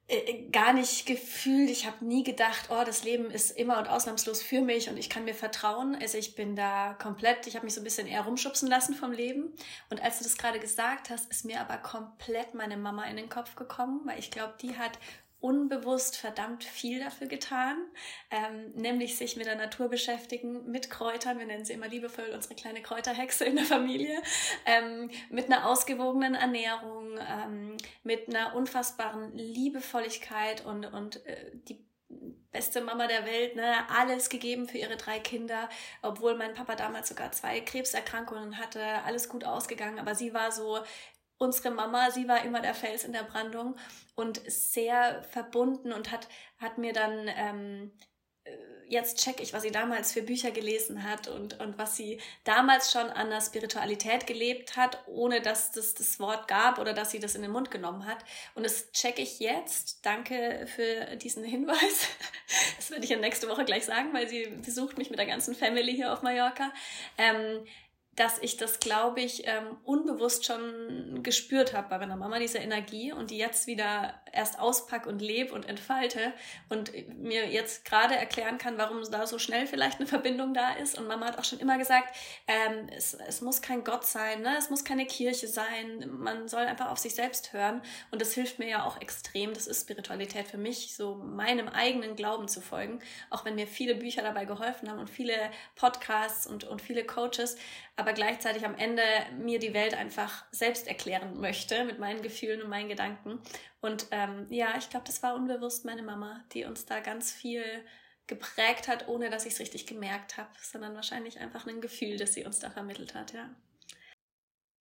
Speaker 1: äh, äh, gar nicht gefühlt. Ich habe nie gedacht, oh, das Leben ist immer und ausnahmslos für mich und ich kann mir vertrauen. Also ich bin da komplett, ich habe mich so ein bisschen eher rumschubsen lassen vom Leben. Und als du das gerade gesagt hast, ist mir aber komplett meine Mama in den Kopf gekommen, weil ich glaube, die hat unbewusst verdammt viel dafür getan, ähm, nämlich sich mit der Natur beschäftigen, mit Kräutern, wir nennen sie immer liebevoll unsere kleine Kräuterhexe in der Familie, ähm, mit einer ausgewogenen Ernährung, ähm, mit einer unfassbaren Liebevolligkeit und, und äh, die beste Mama der Welt, ne, alles gegeben für ihre drei Kinder, obwohl mein Papa damals sogar zwei Krebserkrankungen hatte, alles gut ausgegangen, aber sie war so unsere Mama, sie war immer der Fels in der Brandung und sehr verbunden und hat, hat mir dann, ähm, äh, jetzt check ich, was sie damals für Bücher gelesen hat und, und was sie damals schon an der Spiritualität gelebt hat, ohne dass das das Wort gab oder dass sie das in den Mund genommen hat. Und das check ich jetzt. Danke für diesen Hinweis. <laughs> Das werde ich ja nächste Woche gleich sagen, weil sie besucht mich mit der ganzen Family hier auf Mallorca. Ähm, dass ich das, glaube ich, ähm, unbewusst schon gespürt habe bei meiner Mama, diese Energie und die jetzt wieder erst auspack und lebe und entfalte und mir jetzt gerade erklären kann, warum da so schnell vielleicht eine Verbindung da ist. Und Mama hat auch schon immer gesagt, ähm, es, es muss kein Gott sein, ne? es muss keine Kirche sein, man soll einfach auf sich selbst hören. Und das hilft mir ja auch extrem. Das ist Spiritualität für mich, so meinem eigenen Glauben zu folgen, auch wenn mir viele Bücher dabei geholfen haben und viele Podcasts und, und viele Coaches aber gleichzeitig am Ende mir die Welt einfach selbst erklären möchte mit meinen Gefühlen und meinen Gedanken. Und ähm, ja, ich glaube, das war unbewusst meine Mama, die uns da ganz viel geprägt hat, ohne dass ich es richtig gemerkt habe, sondern wahrscheinlich einfach ein Gefühl, das sie uns da vermittelt hat, ja.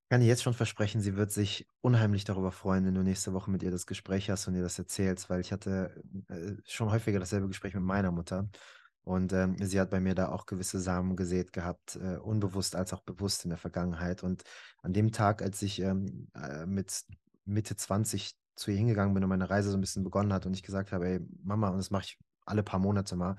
Speaker 2: kann ich jetzt schon versprechen, sie wird sich unheimlich darüber freuen, wenn du nächste Woche mit ihr das Gespräch hast und ihr das erzählst, weil ich hatte äh, schon häufiger dasselbe Gespräch mit meiner Mutter. Und ähm, sie hat bei mir da auch gewisse Samen gesät gehabt, äh, unbewusst als auch bewusst in der Vergangenheit. Und an dem Tag, als ich ähm, äh, mit Mitte 20 zu ihr hingegangen bin und meine Reise so ein bisschen begonnen hat und ich gesagt habe, ey, Mama, und das mache ich alle paar Monate mal,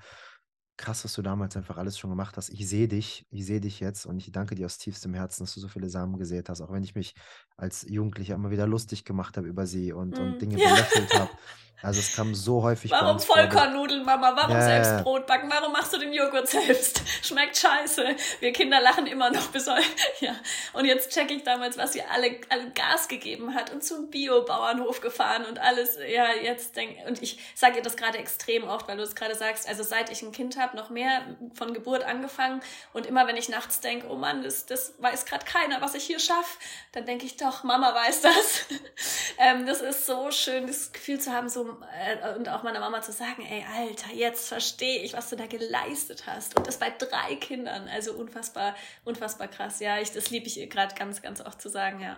Speaker 2: krass, was du damals einfach alles schon gemacht hast. Ich sehe dich, ich sehe dich jetzt und ich danke dir aus tiefstem Herzen, dass du so viele Samen gesät hast, auch wenn ich mich als Jugendlicher immer wieder lustig gemacht habe über sie und, mm, und Dinge ja. belächelt habe. <laughs> Also es kam so häufig
Speaker 1: Warum Vollkornnudeln, Mama? Warum ja, selbst Brot backen? Warum machst du den Joghurt selbst? <laughs> Schmeckt scheiße. Wir Kinder lachen immer noch bis <laughs> heute. Ja. Und jetzt check ich damals, was sie alle, alle Gas gegeben hat und zum Bio-Bauernhof gefahren und alles. Ja, jetzt denk und ich sage ihr das gerade extrem oft, weil du es gerade sagst. Also seit ich ein Kind habe, noch mehr von Geburt angefangen und immer wenn ich nachts denke, oh Mann, das, das weiß gerade keiner, was ich hier schaffe, dann denke ich doch, Mama weiß das. <laughs> ähm, das ist so schön, das Gefühl zu haben, so äh, und auch meiner Mama zu sagen, ey, Alter, jetzt verstehe ich, was du da geleistet hast. Und das bei drei Kindern. Also unfassbar, unfassbar krass. Ja, ich, das liebe ich gerade ganz, ganz oft zu sagen, ja.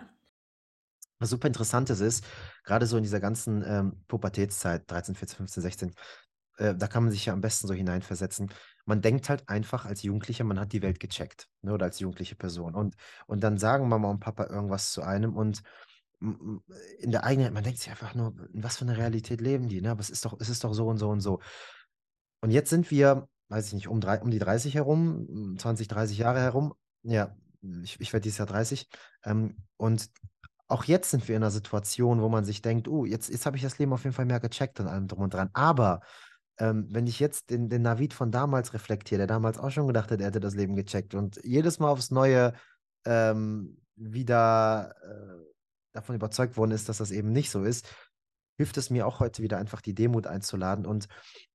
Speaker 2: Was super interessant ist, ist, gerade so in dieser ganzen ähm, Pubertätszeit, 13, 14, 15, 16, äh, da kann man sich ja am besten so hineinversetzen. Man denkt halt einfach als Jugendlicher, man hat die Welt gecheckt, ne, oder als jugendliche Person. Und, und dann sagen Mama und Papa irgendwas zu einem und in der eigenen, man denkt sich einfach nur, in was für eine Realität leben die, ne? Aber es ist doch, es ist doch so und so und so. Und jetzt sind wir, weiß ich nicht, um, drei, um die 30 herum, 20, 30 Jahre herum. Ja, ich, ich werde dieses Jahr 30. Ähm, und auch jetzt sind wir in einer Situation, wo man sich denkt, oh, jetzt, jetzt habe ich das Leben auf jeden Fall mehr gecheckt und allem drum und dran. Aber ähm, wenn ich jetzt den, den Navid von damals reflektiere, der damals auch schon gedacht hat, er hätte das Leben gecheckt und jedes Mal aufs Neue ähm, wieder äh, davon überzeugt worden ist, dass das eben nicht so ist, hilft es mir auch heute wieder einfach die Demut einzuladen und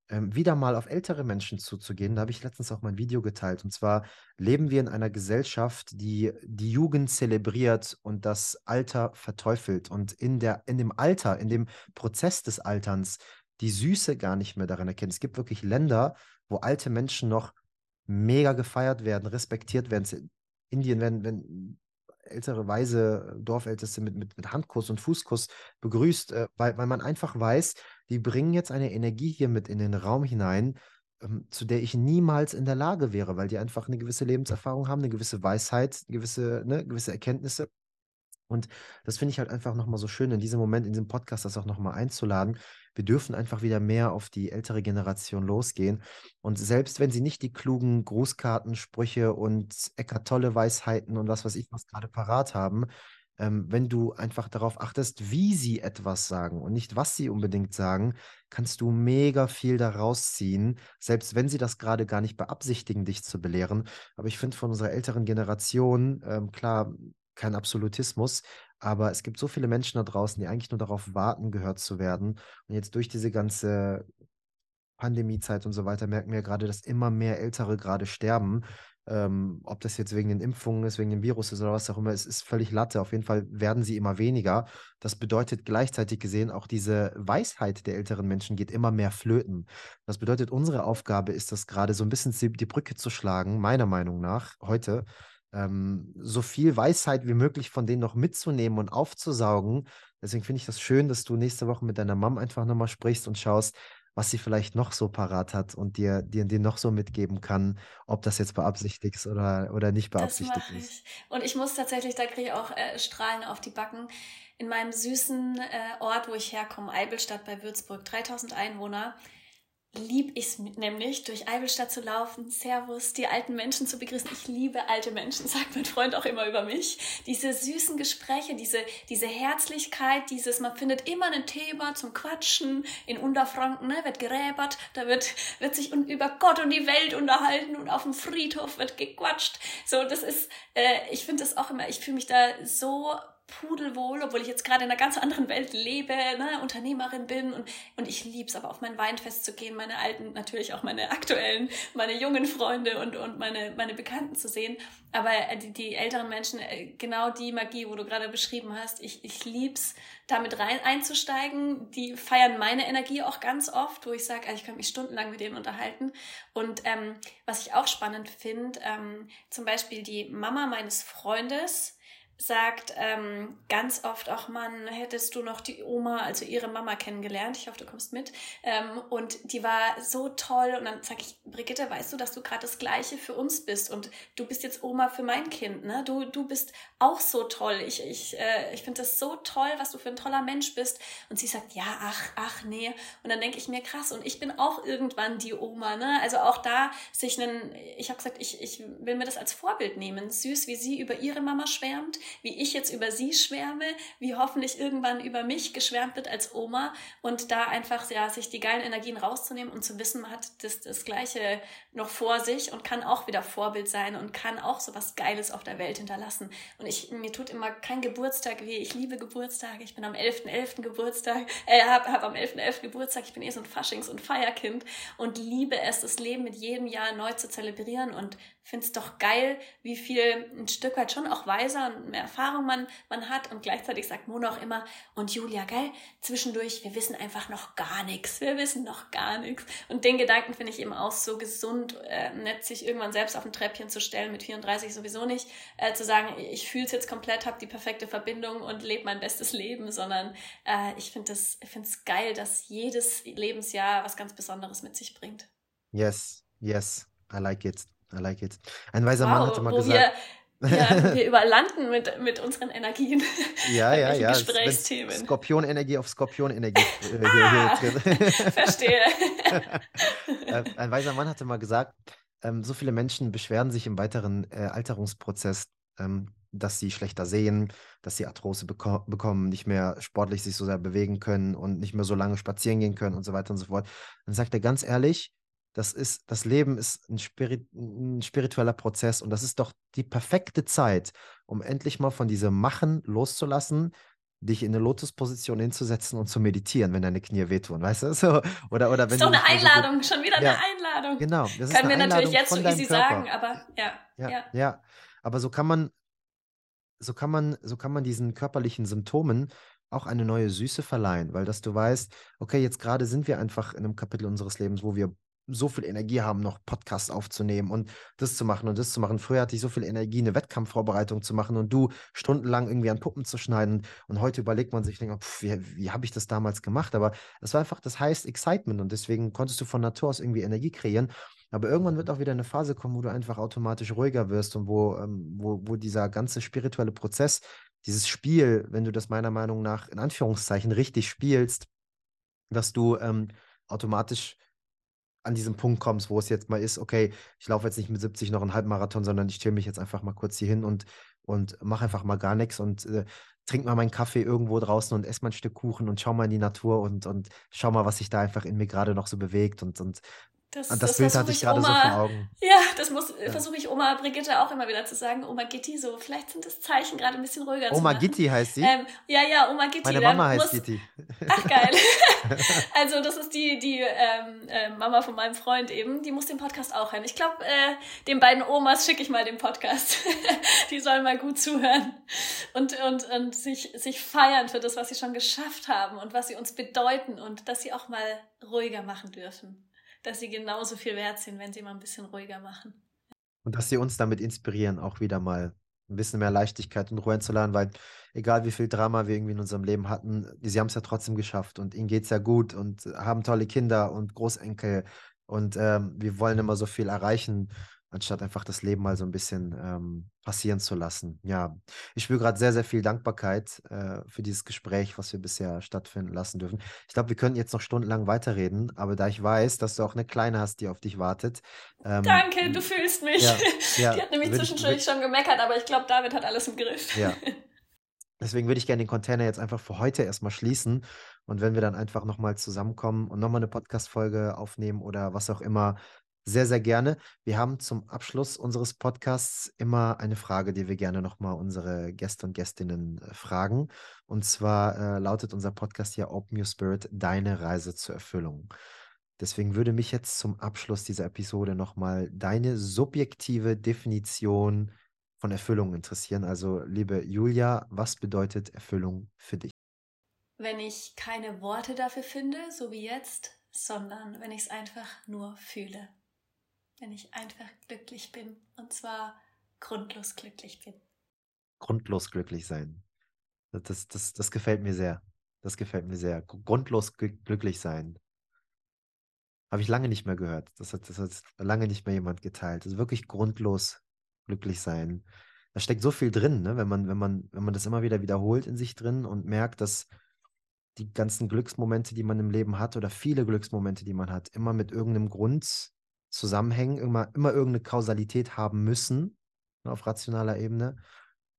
Speaker 2: ähm, wieder mal auf ältere Menschen zuzugehen. Da habe ich letztens auch mal ein Video geteilt. Und zwar leben wir in einer Gesellschaft, die die Jugend zelebriert und das Alter verteufelt. Und in, der, in dem Alter, in dem Prozess des Alterns, die Süße gar nicht mehr darin erkennt. Es gibt wirklich Länder, wo alte Menschen noch mega gefeiert werden, respektiert werden. Indien, wenn, wenn ältere, weise Dorfälteste mit, mit, mit Handkuss und Fußkuss begrüßt, äh, weil, weil man einfach weiß, die bringen jetzt eine Energie hier mit in den Raum hinein, ähm, zu der ich niemals in der Lage wäre, weil die einfach eine gewisse Lebenserfahrung haben, eine gewisse Weisheit, gewisse, ne, gewisse Erkenntnisse. Und das finde ich halt einfach nochmal so schön, in diesem Moment, in diesem Podcast, das auch nochmal einzuladen. Wir dürfen einfach wieder mehr auf die ältere Generation losgehen. Und selbst wenn sie nicht die klugen Grußkarten, Sprüche und Eckart Tolle Weisheiten und was weiß ich was gerade parat haben, ähm, wenn du einfach darauf achtest, wie sie etwas sagen und nicht, was sie unbedingt sagen, kannst du mega viel daraus ziehen, selbst wenn sie das gerade gar nicht beabsichtigen, dich zu belehren. Aber ich finde von unserer älteren Generation, ähm, klar, kein Absolutismus, aber es gibt so viele Menschen da draußen, die eigentlich nur darauf warten, gehört zu werden. Und jetzt durch diese ganze Pandemiezeit und so weiter merken wir gerade, dass immer mehr Ältere gerade sterben. Ähm, ob das jetzt wegen den Impfungen ist, wegen dem Virus ist oder was auch immer, es ist völlig Latte. Auf jeden Fall werden sie immer weniger. Das bedeutet gleichzeitig gesehen, auch diese Weisheit der älteren Menschen geht immer mehr flöten. Das bedeutet, unsere Aufgabe ist das gerade so ein bisschen die Brücke zu schlagen, meiner Meinung nach, heute, ähm, so viel Weisheit wie möglich von denen noch mitzunehmen und aufzusaugen. Deswegen finde ich das schön, dass du nächste Woche mit deiner Mom einfach nochmal sprichst und schaust, was sie vielleicht noch so parat hat und dir, dir, dir noch so mitgeben kann, ob das jetzt beabsichtigt ist oder, oder nicht beabsichtigt ist.
Speaker 1: Ich. Und ich muss tatsächlich, da kriege ich auch äh, Strahlen auf die Backen. In meinem süßen äh, Ort, wo ich herkomme, Eibelstadt bei Würzburg, 3000 Einwohner, lieb ich es nämlich, durch Eibelstadt zu laufen, Servus, die alten Menschen zu begrüßen. Ich liebe alte Menschen, <laughs> sagt mein Freund auch immer über mich. Diese süßen Gespräche, diese, diese Herzlichkeit, dieses, man findet immer ein Thema zum Quatschen. In Unterfranken ne, wird geräbert, da wird, wird sich über Gott und die Welt unterhalten und auf dem Friedhof wird gequatscht. So, das ist, äh, ich finde das auch immer, ich fühle mich da so pudelwohl, obwohl ich jetzt gerade in einer ganz anderen Welt lebe, ne, Unternehmerin bin und, und ich lieb's aber auf mein Weinfest zu gehen, meine alten, natürlich auch meine aktuellen, meine jungen Freunde und, und meine, meine Bekannten zu sehen. Aber äh, die, die älteren Menschen, äh, genau die Magie, wo du gerade beschrieben hast, ich, ich lieb's, damit rein einzusteigen. Die feiern meine Energie auch ganz oft, wo ich sage, also ich kann mich stundenlang mit denen unterhalten. Und ähm, was ich auch spannend finde, ähm, zum Beispiel die Mama meines Freundes, sagt ähm, ganz oft auch, Mann, hättest du noch die Oma, also ihre Mama kennengelernt. Ich hoffe, du kommst mit. Ähm, und die war so toll. Und dann sage ich, Brigitte, weißt du, dass du gerade das Gleiche für uns bist und du bist jetzt Oma für mein Kind. Ne? Du, du bist auch so toll. Ich, ich, äh, ich finde das so toll, was du für ein toller Mensch bist. Und sie sagt, ja, ach, ach, nee. Und dann denke ich mir, krass. Und ich bin auch irgendwann die Oma. Ne? Also auch da sich einen, ich habe gesagt, ich, ich will mir das als Vorbild nehmen. Süß, wie sie über ihre Mama schwärmt wie ich jetzt über sie schwärme, wie hoffentlich irgendwann über mich geschwärmt wird als Oma und da einfach ja, sich die geilen Energien rauszunehmen und zu wissen, man hat das, das Gleiche noch vor sich und kann auch wieder Vorbild sein und kann auch so was Geiles auf der Welt hinterlassen. Und ich, mir tut immer kein Geburtstag weh. Ich liebe Geburtstage. Ich bin am 11.11. .11. Geburtstag, äh, hab, hab am 11.11. .11. Geburtstag. Ich bin eh so ein Faschings- und Feierkind und liebe es, das Leben mit jedem Jahr neu zu zelebrieren und finde es doch geil, wie viel ein Stück weit schon auch weiser und mehr Erfahrung man, man hat. Und gleichzeitig sagt Mona auch immer, und Julia, geil, zwischendurch, wir wissen einfach noch gar nichts. Wir wissen noch gar nichts. Und den Gedanken finde ich eben auch so gesund, äh, nett, sich irgendwann selbst auf ein Treppchen zu stellen, mit 34 sowieso nicht, äh, zu sagen, ich fühle es jetzt komplett, habe die perfekte Verbindung und lebe mein bestes Leben, sondern äh, ich finde es geil, dass jedes Lebensjahr was ganz Besonderes mit sich bringt.
Speaker 2: Yes, yes, I like it. I like it. Ein weiser wow, Mann hatte mal gesagt.
Speaker 1: Wir, <laughs> ja, wir überlanden mit, mit unseren Energien.
Speaker 2: Ja, ja, ja.
Speaker 1: Gesprächsthemen.
Speaker 2: Skorpionenergie auf Skorpionenergie. <laughs>
Speaker 1: Äh, ah, <laughs> verstehe.
Speaker 2: Ein weiser Mann hatte mal gesagt, ähm, so viele Menschen beschweren sich im weiteren äh, Alterungsprozess, ähm, dass sie schlechter sehen, dass sie Arthrose beko bekommen, nicht mehr sportlich sich so sehr bewegen können und nicht mehr so lange spazieren gehen können und so weiter und so fort. Dann sagt er ganz ehrlich, das ist, das Leben ist ein, Spirit, ein, spiritueller Prozess und das ist doch die perfekte Zeit, um endlich mal von diesem Machen loszulassen, dich in eine Lotusposition hinzusetzen und zu meditieren, wenn deine Knie wehtun, weißt du? <laughs> So, oder, oder wenn
Speaker 1: ist doch eine Einladung, so schon wieder ja, eine Einladung.
Speaker 2: Genau.
Speaker 1: Das Können wir natürlich jetzt so easy Körper. sagen, aber ja,
Speaker 2: ja.
Speaker 1: Ja,
Speaker 2: ja. Aber so kann man, so kann man, so kann man diesen körperlichen Symptomen auch eine neue Süße verleihen, weil dass du weißt, okay, jetzt gerade sind wir einfach in einem Kapitel unseres Lebens, wo wir so viel Energie haben, noch Podcasts aufzunehmen und das zu machen und das zu machen. Früher hatte ich so viel Energie, eine Wettkampfvorbereitung zu machen und du stundenlang irgendwie an Puppen zu schneiden. Und heute überlegt man sich, denkt, pff, wie, wie habe ich das damals gemacht? Aber es war einfach das heißt Excitement und deswegen konntest du von Natur aus irgendwie Energie kreieren. Aber irgendwann wird auch wieder eine Phase kommen, wo du einfach automatisch ruhiger wirst und wo, ähm, wo, wo dieser ganze spirituelle Prozess, dieses Spiel, wenn du das meiner Meinung nach in Anführungszeichen richtig spielst, dass du ähm, automatisch an diesem Punkt kommst, wo es jetzt mal ist, okay, ich laufe jetzt nicht mit 70 noch einen Halbmarathon, sondern ich stelle mich jetzt einfach mal kurz hier hin und, und mache einfach mal gar nichts und äh, trink mal meinen Kaffee irgendwo draußen und esse mal ein Stück Kuchen und schau mal in die Natur und, und schau mal, was sich da einfach in mir gerade noch so bewegt und, und
Speaker 1: das,
Speaker 2: und das, das Bild hatte ich gerade so vor Augen.
Speaker 1: Ja, das muss ja. versuche ich Oma Brigitte auch immer wieder zu sagen. Oma Gitti, so vielleicht sind das Zeichen gerade ein bisschen ruhiger
Speaker 2: Oma. Gitti heißt sie?
Speaker 1: Ähm, ja, ja, Oma Gitti.
Speaker 2: Meine Mama heißt muss, Gitti.
Speaker 1: Ach geil. <laughs> <laughs> also das ist die die ähm, äh, Mama von meinem Freund eben. Die muss den Podcast auch hören. Ich glaube, äh, den beiden Omas schicke ich mal den Podcast. <laughs> die sollen mal gut zuhören und und und sich sich feiern für das, was sie schon geschafft haben und was sie uns bedeuten und dass sie auch mal ruhiger machen dürfen dass sie genauso viel wert sind, wenn sie mal ein bisschen ruhiger machen.
Speaker 2: Und dass sie uns damit inspirieren, auch wieder mal ein bisschen mehr Leichtigkeit und Ruhe zu lernen, weil egal wie viel Drama wir irgendwie in unserem Leben hatten, sie haben es ja trotzdem geschafft und ihnen geht es ja gut und haben tolle Kinder und Großenkel und ähm, wir wollen immer so viel erreichen anstatt einfach das Leben mal so ein bisschen ähm, passieren zu lassen. Ja, ich spüre gerade sehr, sehr viel Dankbarkeit äh, für dieses Gespräch, was wir bisher stattfinden lassen dürfen. Ich glaube, wir könnten jetzt noch stundenlang weiterreden, aber da ich weiß, dass du auch eine Kleine hast, die auf dich wartet.
Speaker 1: Ähm, Danke, du fühlst mich. Ja, <laughs> ja, die hat nämlich zwischendurch schon gemeckert, aber ich glaube, David hat alles im Griff.
Speaker 2: Ja. <laughs> Deswegen würde ich gerne den Container jetzt einfach für heute erstmal schließen. Und wenn wir dann einfach nochmal zusammenkommen und nochmal eine Podcast-Folge aufnehmen oder was auch immer, sehr, sehr gerne. Wir haben zum Abschluss unseres Podcasts immer eine Frage, die wir gerne nochmal unsere Gäste und Gästinnen äh, fragen. Und zwar äh, lautet unser Podcast ja Open Your Spirit, deine Reise zur Erfüllung. Deswegen würde mich jetzt zum Abschluss dieser Episode nochmal deine subjektive Definition von Erfüllung interessieren. Also, liebe Julia, was bedeutet Erfüllung für dich?
Speaker 1: Wenn ich keine Worte dafür finde, so wie jetzt, sondern wenn ich es einfach nur fühle wenn ich einfach glücklich bin. Und zwar grundlos glücklich bin.
Speaker 2: Grundlos glücklich sein. Das, das, das gefällt mir sehr. Das gefällt mir sehr. Grundlos glücklich sein. Habe ich lange nicht mehr gehört. Das hat, das hat lange nicht mehr jemand geteilt. Also wirklich grundlos glücklich sein. Da steckt so viel drin, ne? wenn, man, wenn, man, wenn man das immer wieder wiederholt in sich drin und merkt, dass die ganzen Glücksmomente, die man im Leben hat oder viele Glücksmomente, die man hat, immer mit irgendeinem Grund zusammenhängen, immer, immer irgendeine Kausalität haben müssen ne, auf rationaler Ebene.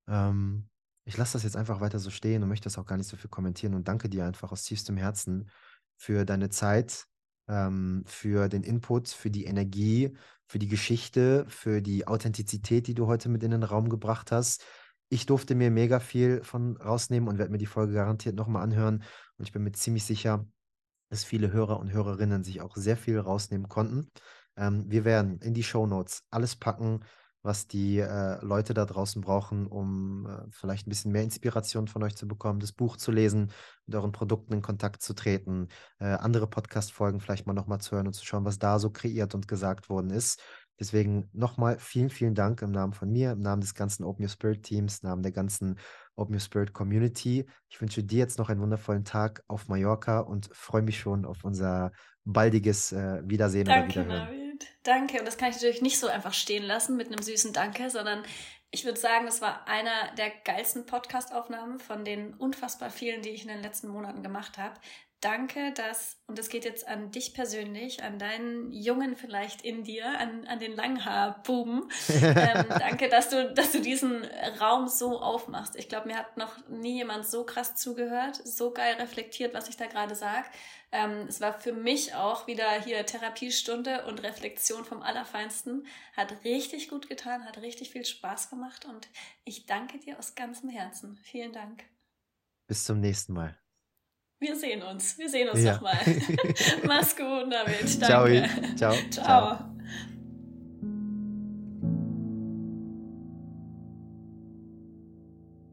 Speaker 2: Ähm, ich lasse das jetzt einfach weiter so stehen und möchte das auch gar nicht so viel kommentieren und danke dir einfach aus tiefstem Herzen für deine Zeit, ähm, für den Input, für die Energie, für die Geschichte, für die Authentizität, die du heute mit in den Raum gebracht hast. Ich durfte mir mega viel von rausnehmen und werde mir die Folge garantiert nochmal anhören. Und ich bin mir ziemlich sicher, dass viele Hörer und Hörerinnen sich auch sehr viel rausnehmen konnten. Ähm, wir werden in die Show Notes alles packen, was die äh, Leute da draußen brauchen, um äh, vielleicht ein bisschen mehr Inspiration von euch zu bekommen, das Buch zu lesen, mit euren Produkten in Kontakt zu treten, äh, andere Podcast-Folgen vielleicht mal nochmal zu hören und zu schauen, was da so kreiert und gesagt worden ist. Deswegen nochmal vielen, vielen Dank im Namen von mir, im Namen des ganzen Open Your Spirit Teams, im Namen der ganzen Open Your Spirit Community. Ich wünsche dir jetzt noch einen wundervollen Tag auf Mallorca und freue mich schon auf unser baldiges äh, Wiedersehen
Speaker 1: Danke,
Speaker 2: oder Wiederhören.
Speaker 1: Navi. Danke. Und das kann ich natürlich nicht so einfach stehen lassen mit einem süßen Danke, sondern ich würde sagen, das war einer der geilsten Podcast-Aufnahmen von den unfassbar vielen, die ich in den letzten Monaten gemacht habe. Danke, dass, und das geht jetzt an dich persönlich, an deinen Jungen vielleicht in dir, an, an den Langhaarbuben. <laughs> ähm, danke, dass du, dass du diesen Raum so aufmachst. Ich glaube, mir hat noch nie jemand so krass zugehört, so geil reflektiert, was ich da gerade sage. Ähm, es war für mich auch wieder hier Therapiestunde und Reflexion vom Allerfeinsten. Hat richtig gut getan, hat richtig viel Spaß gemacht und ich danke dir aus ganzem Herzen. Vielen Dank.
Speaker 2: Bis zum nächsten Mal.
Speaker 1: Wir sehen uns. Wir sehen uns ja. nochmal. <laughs> <laughs> Mach's gut, David. Danke.
Speaker 2: Ciao.
Speaker 1: Ciao. Ciao.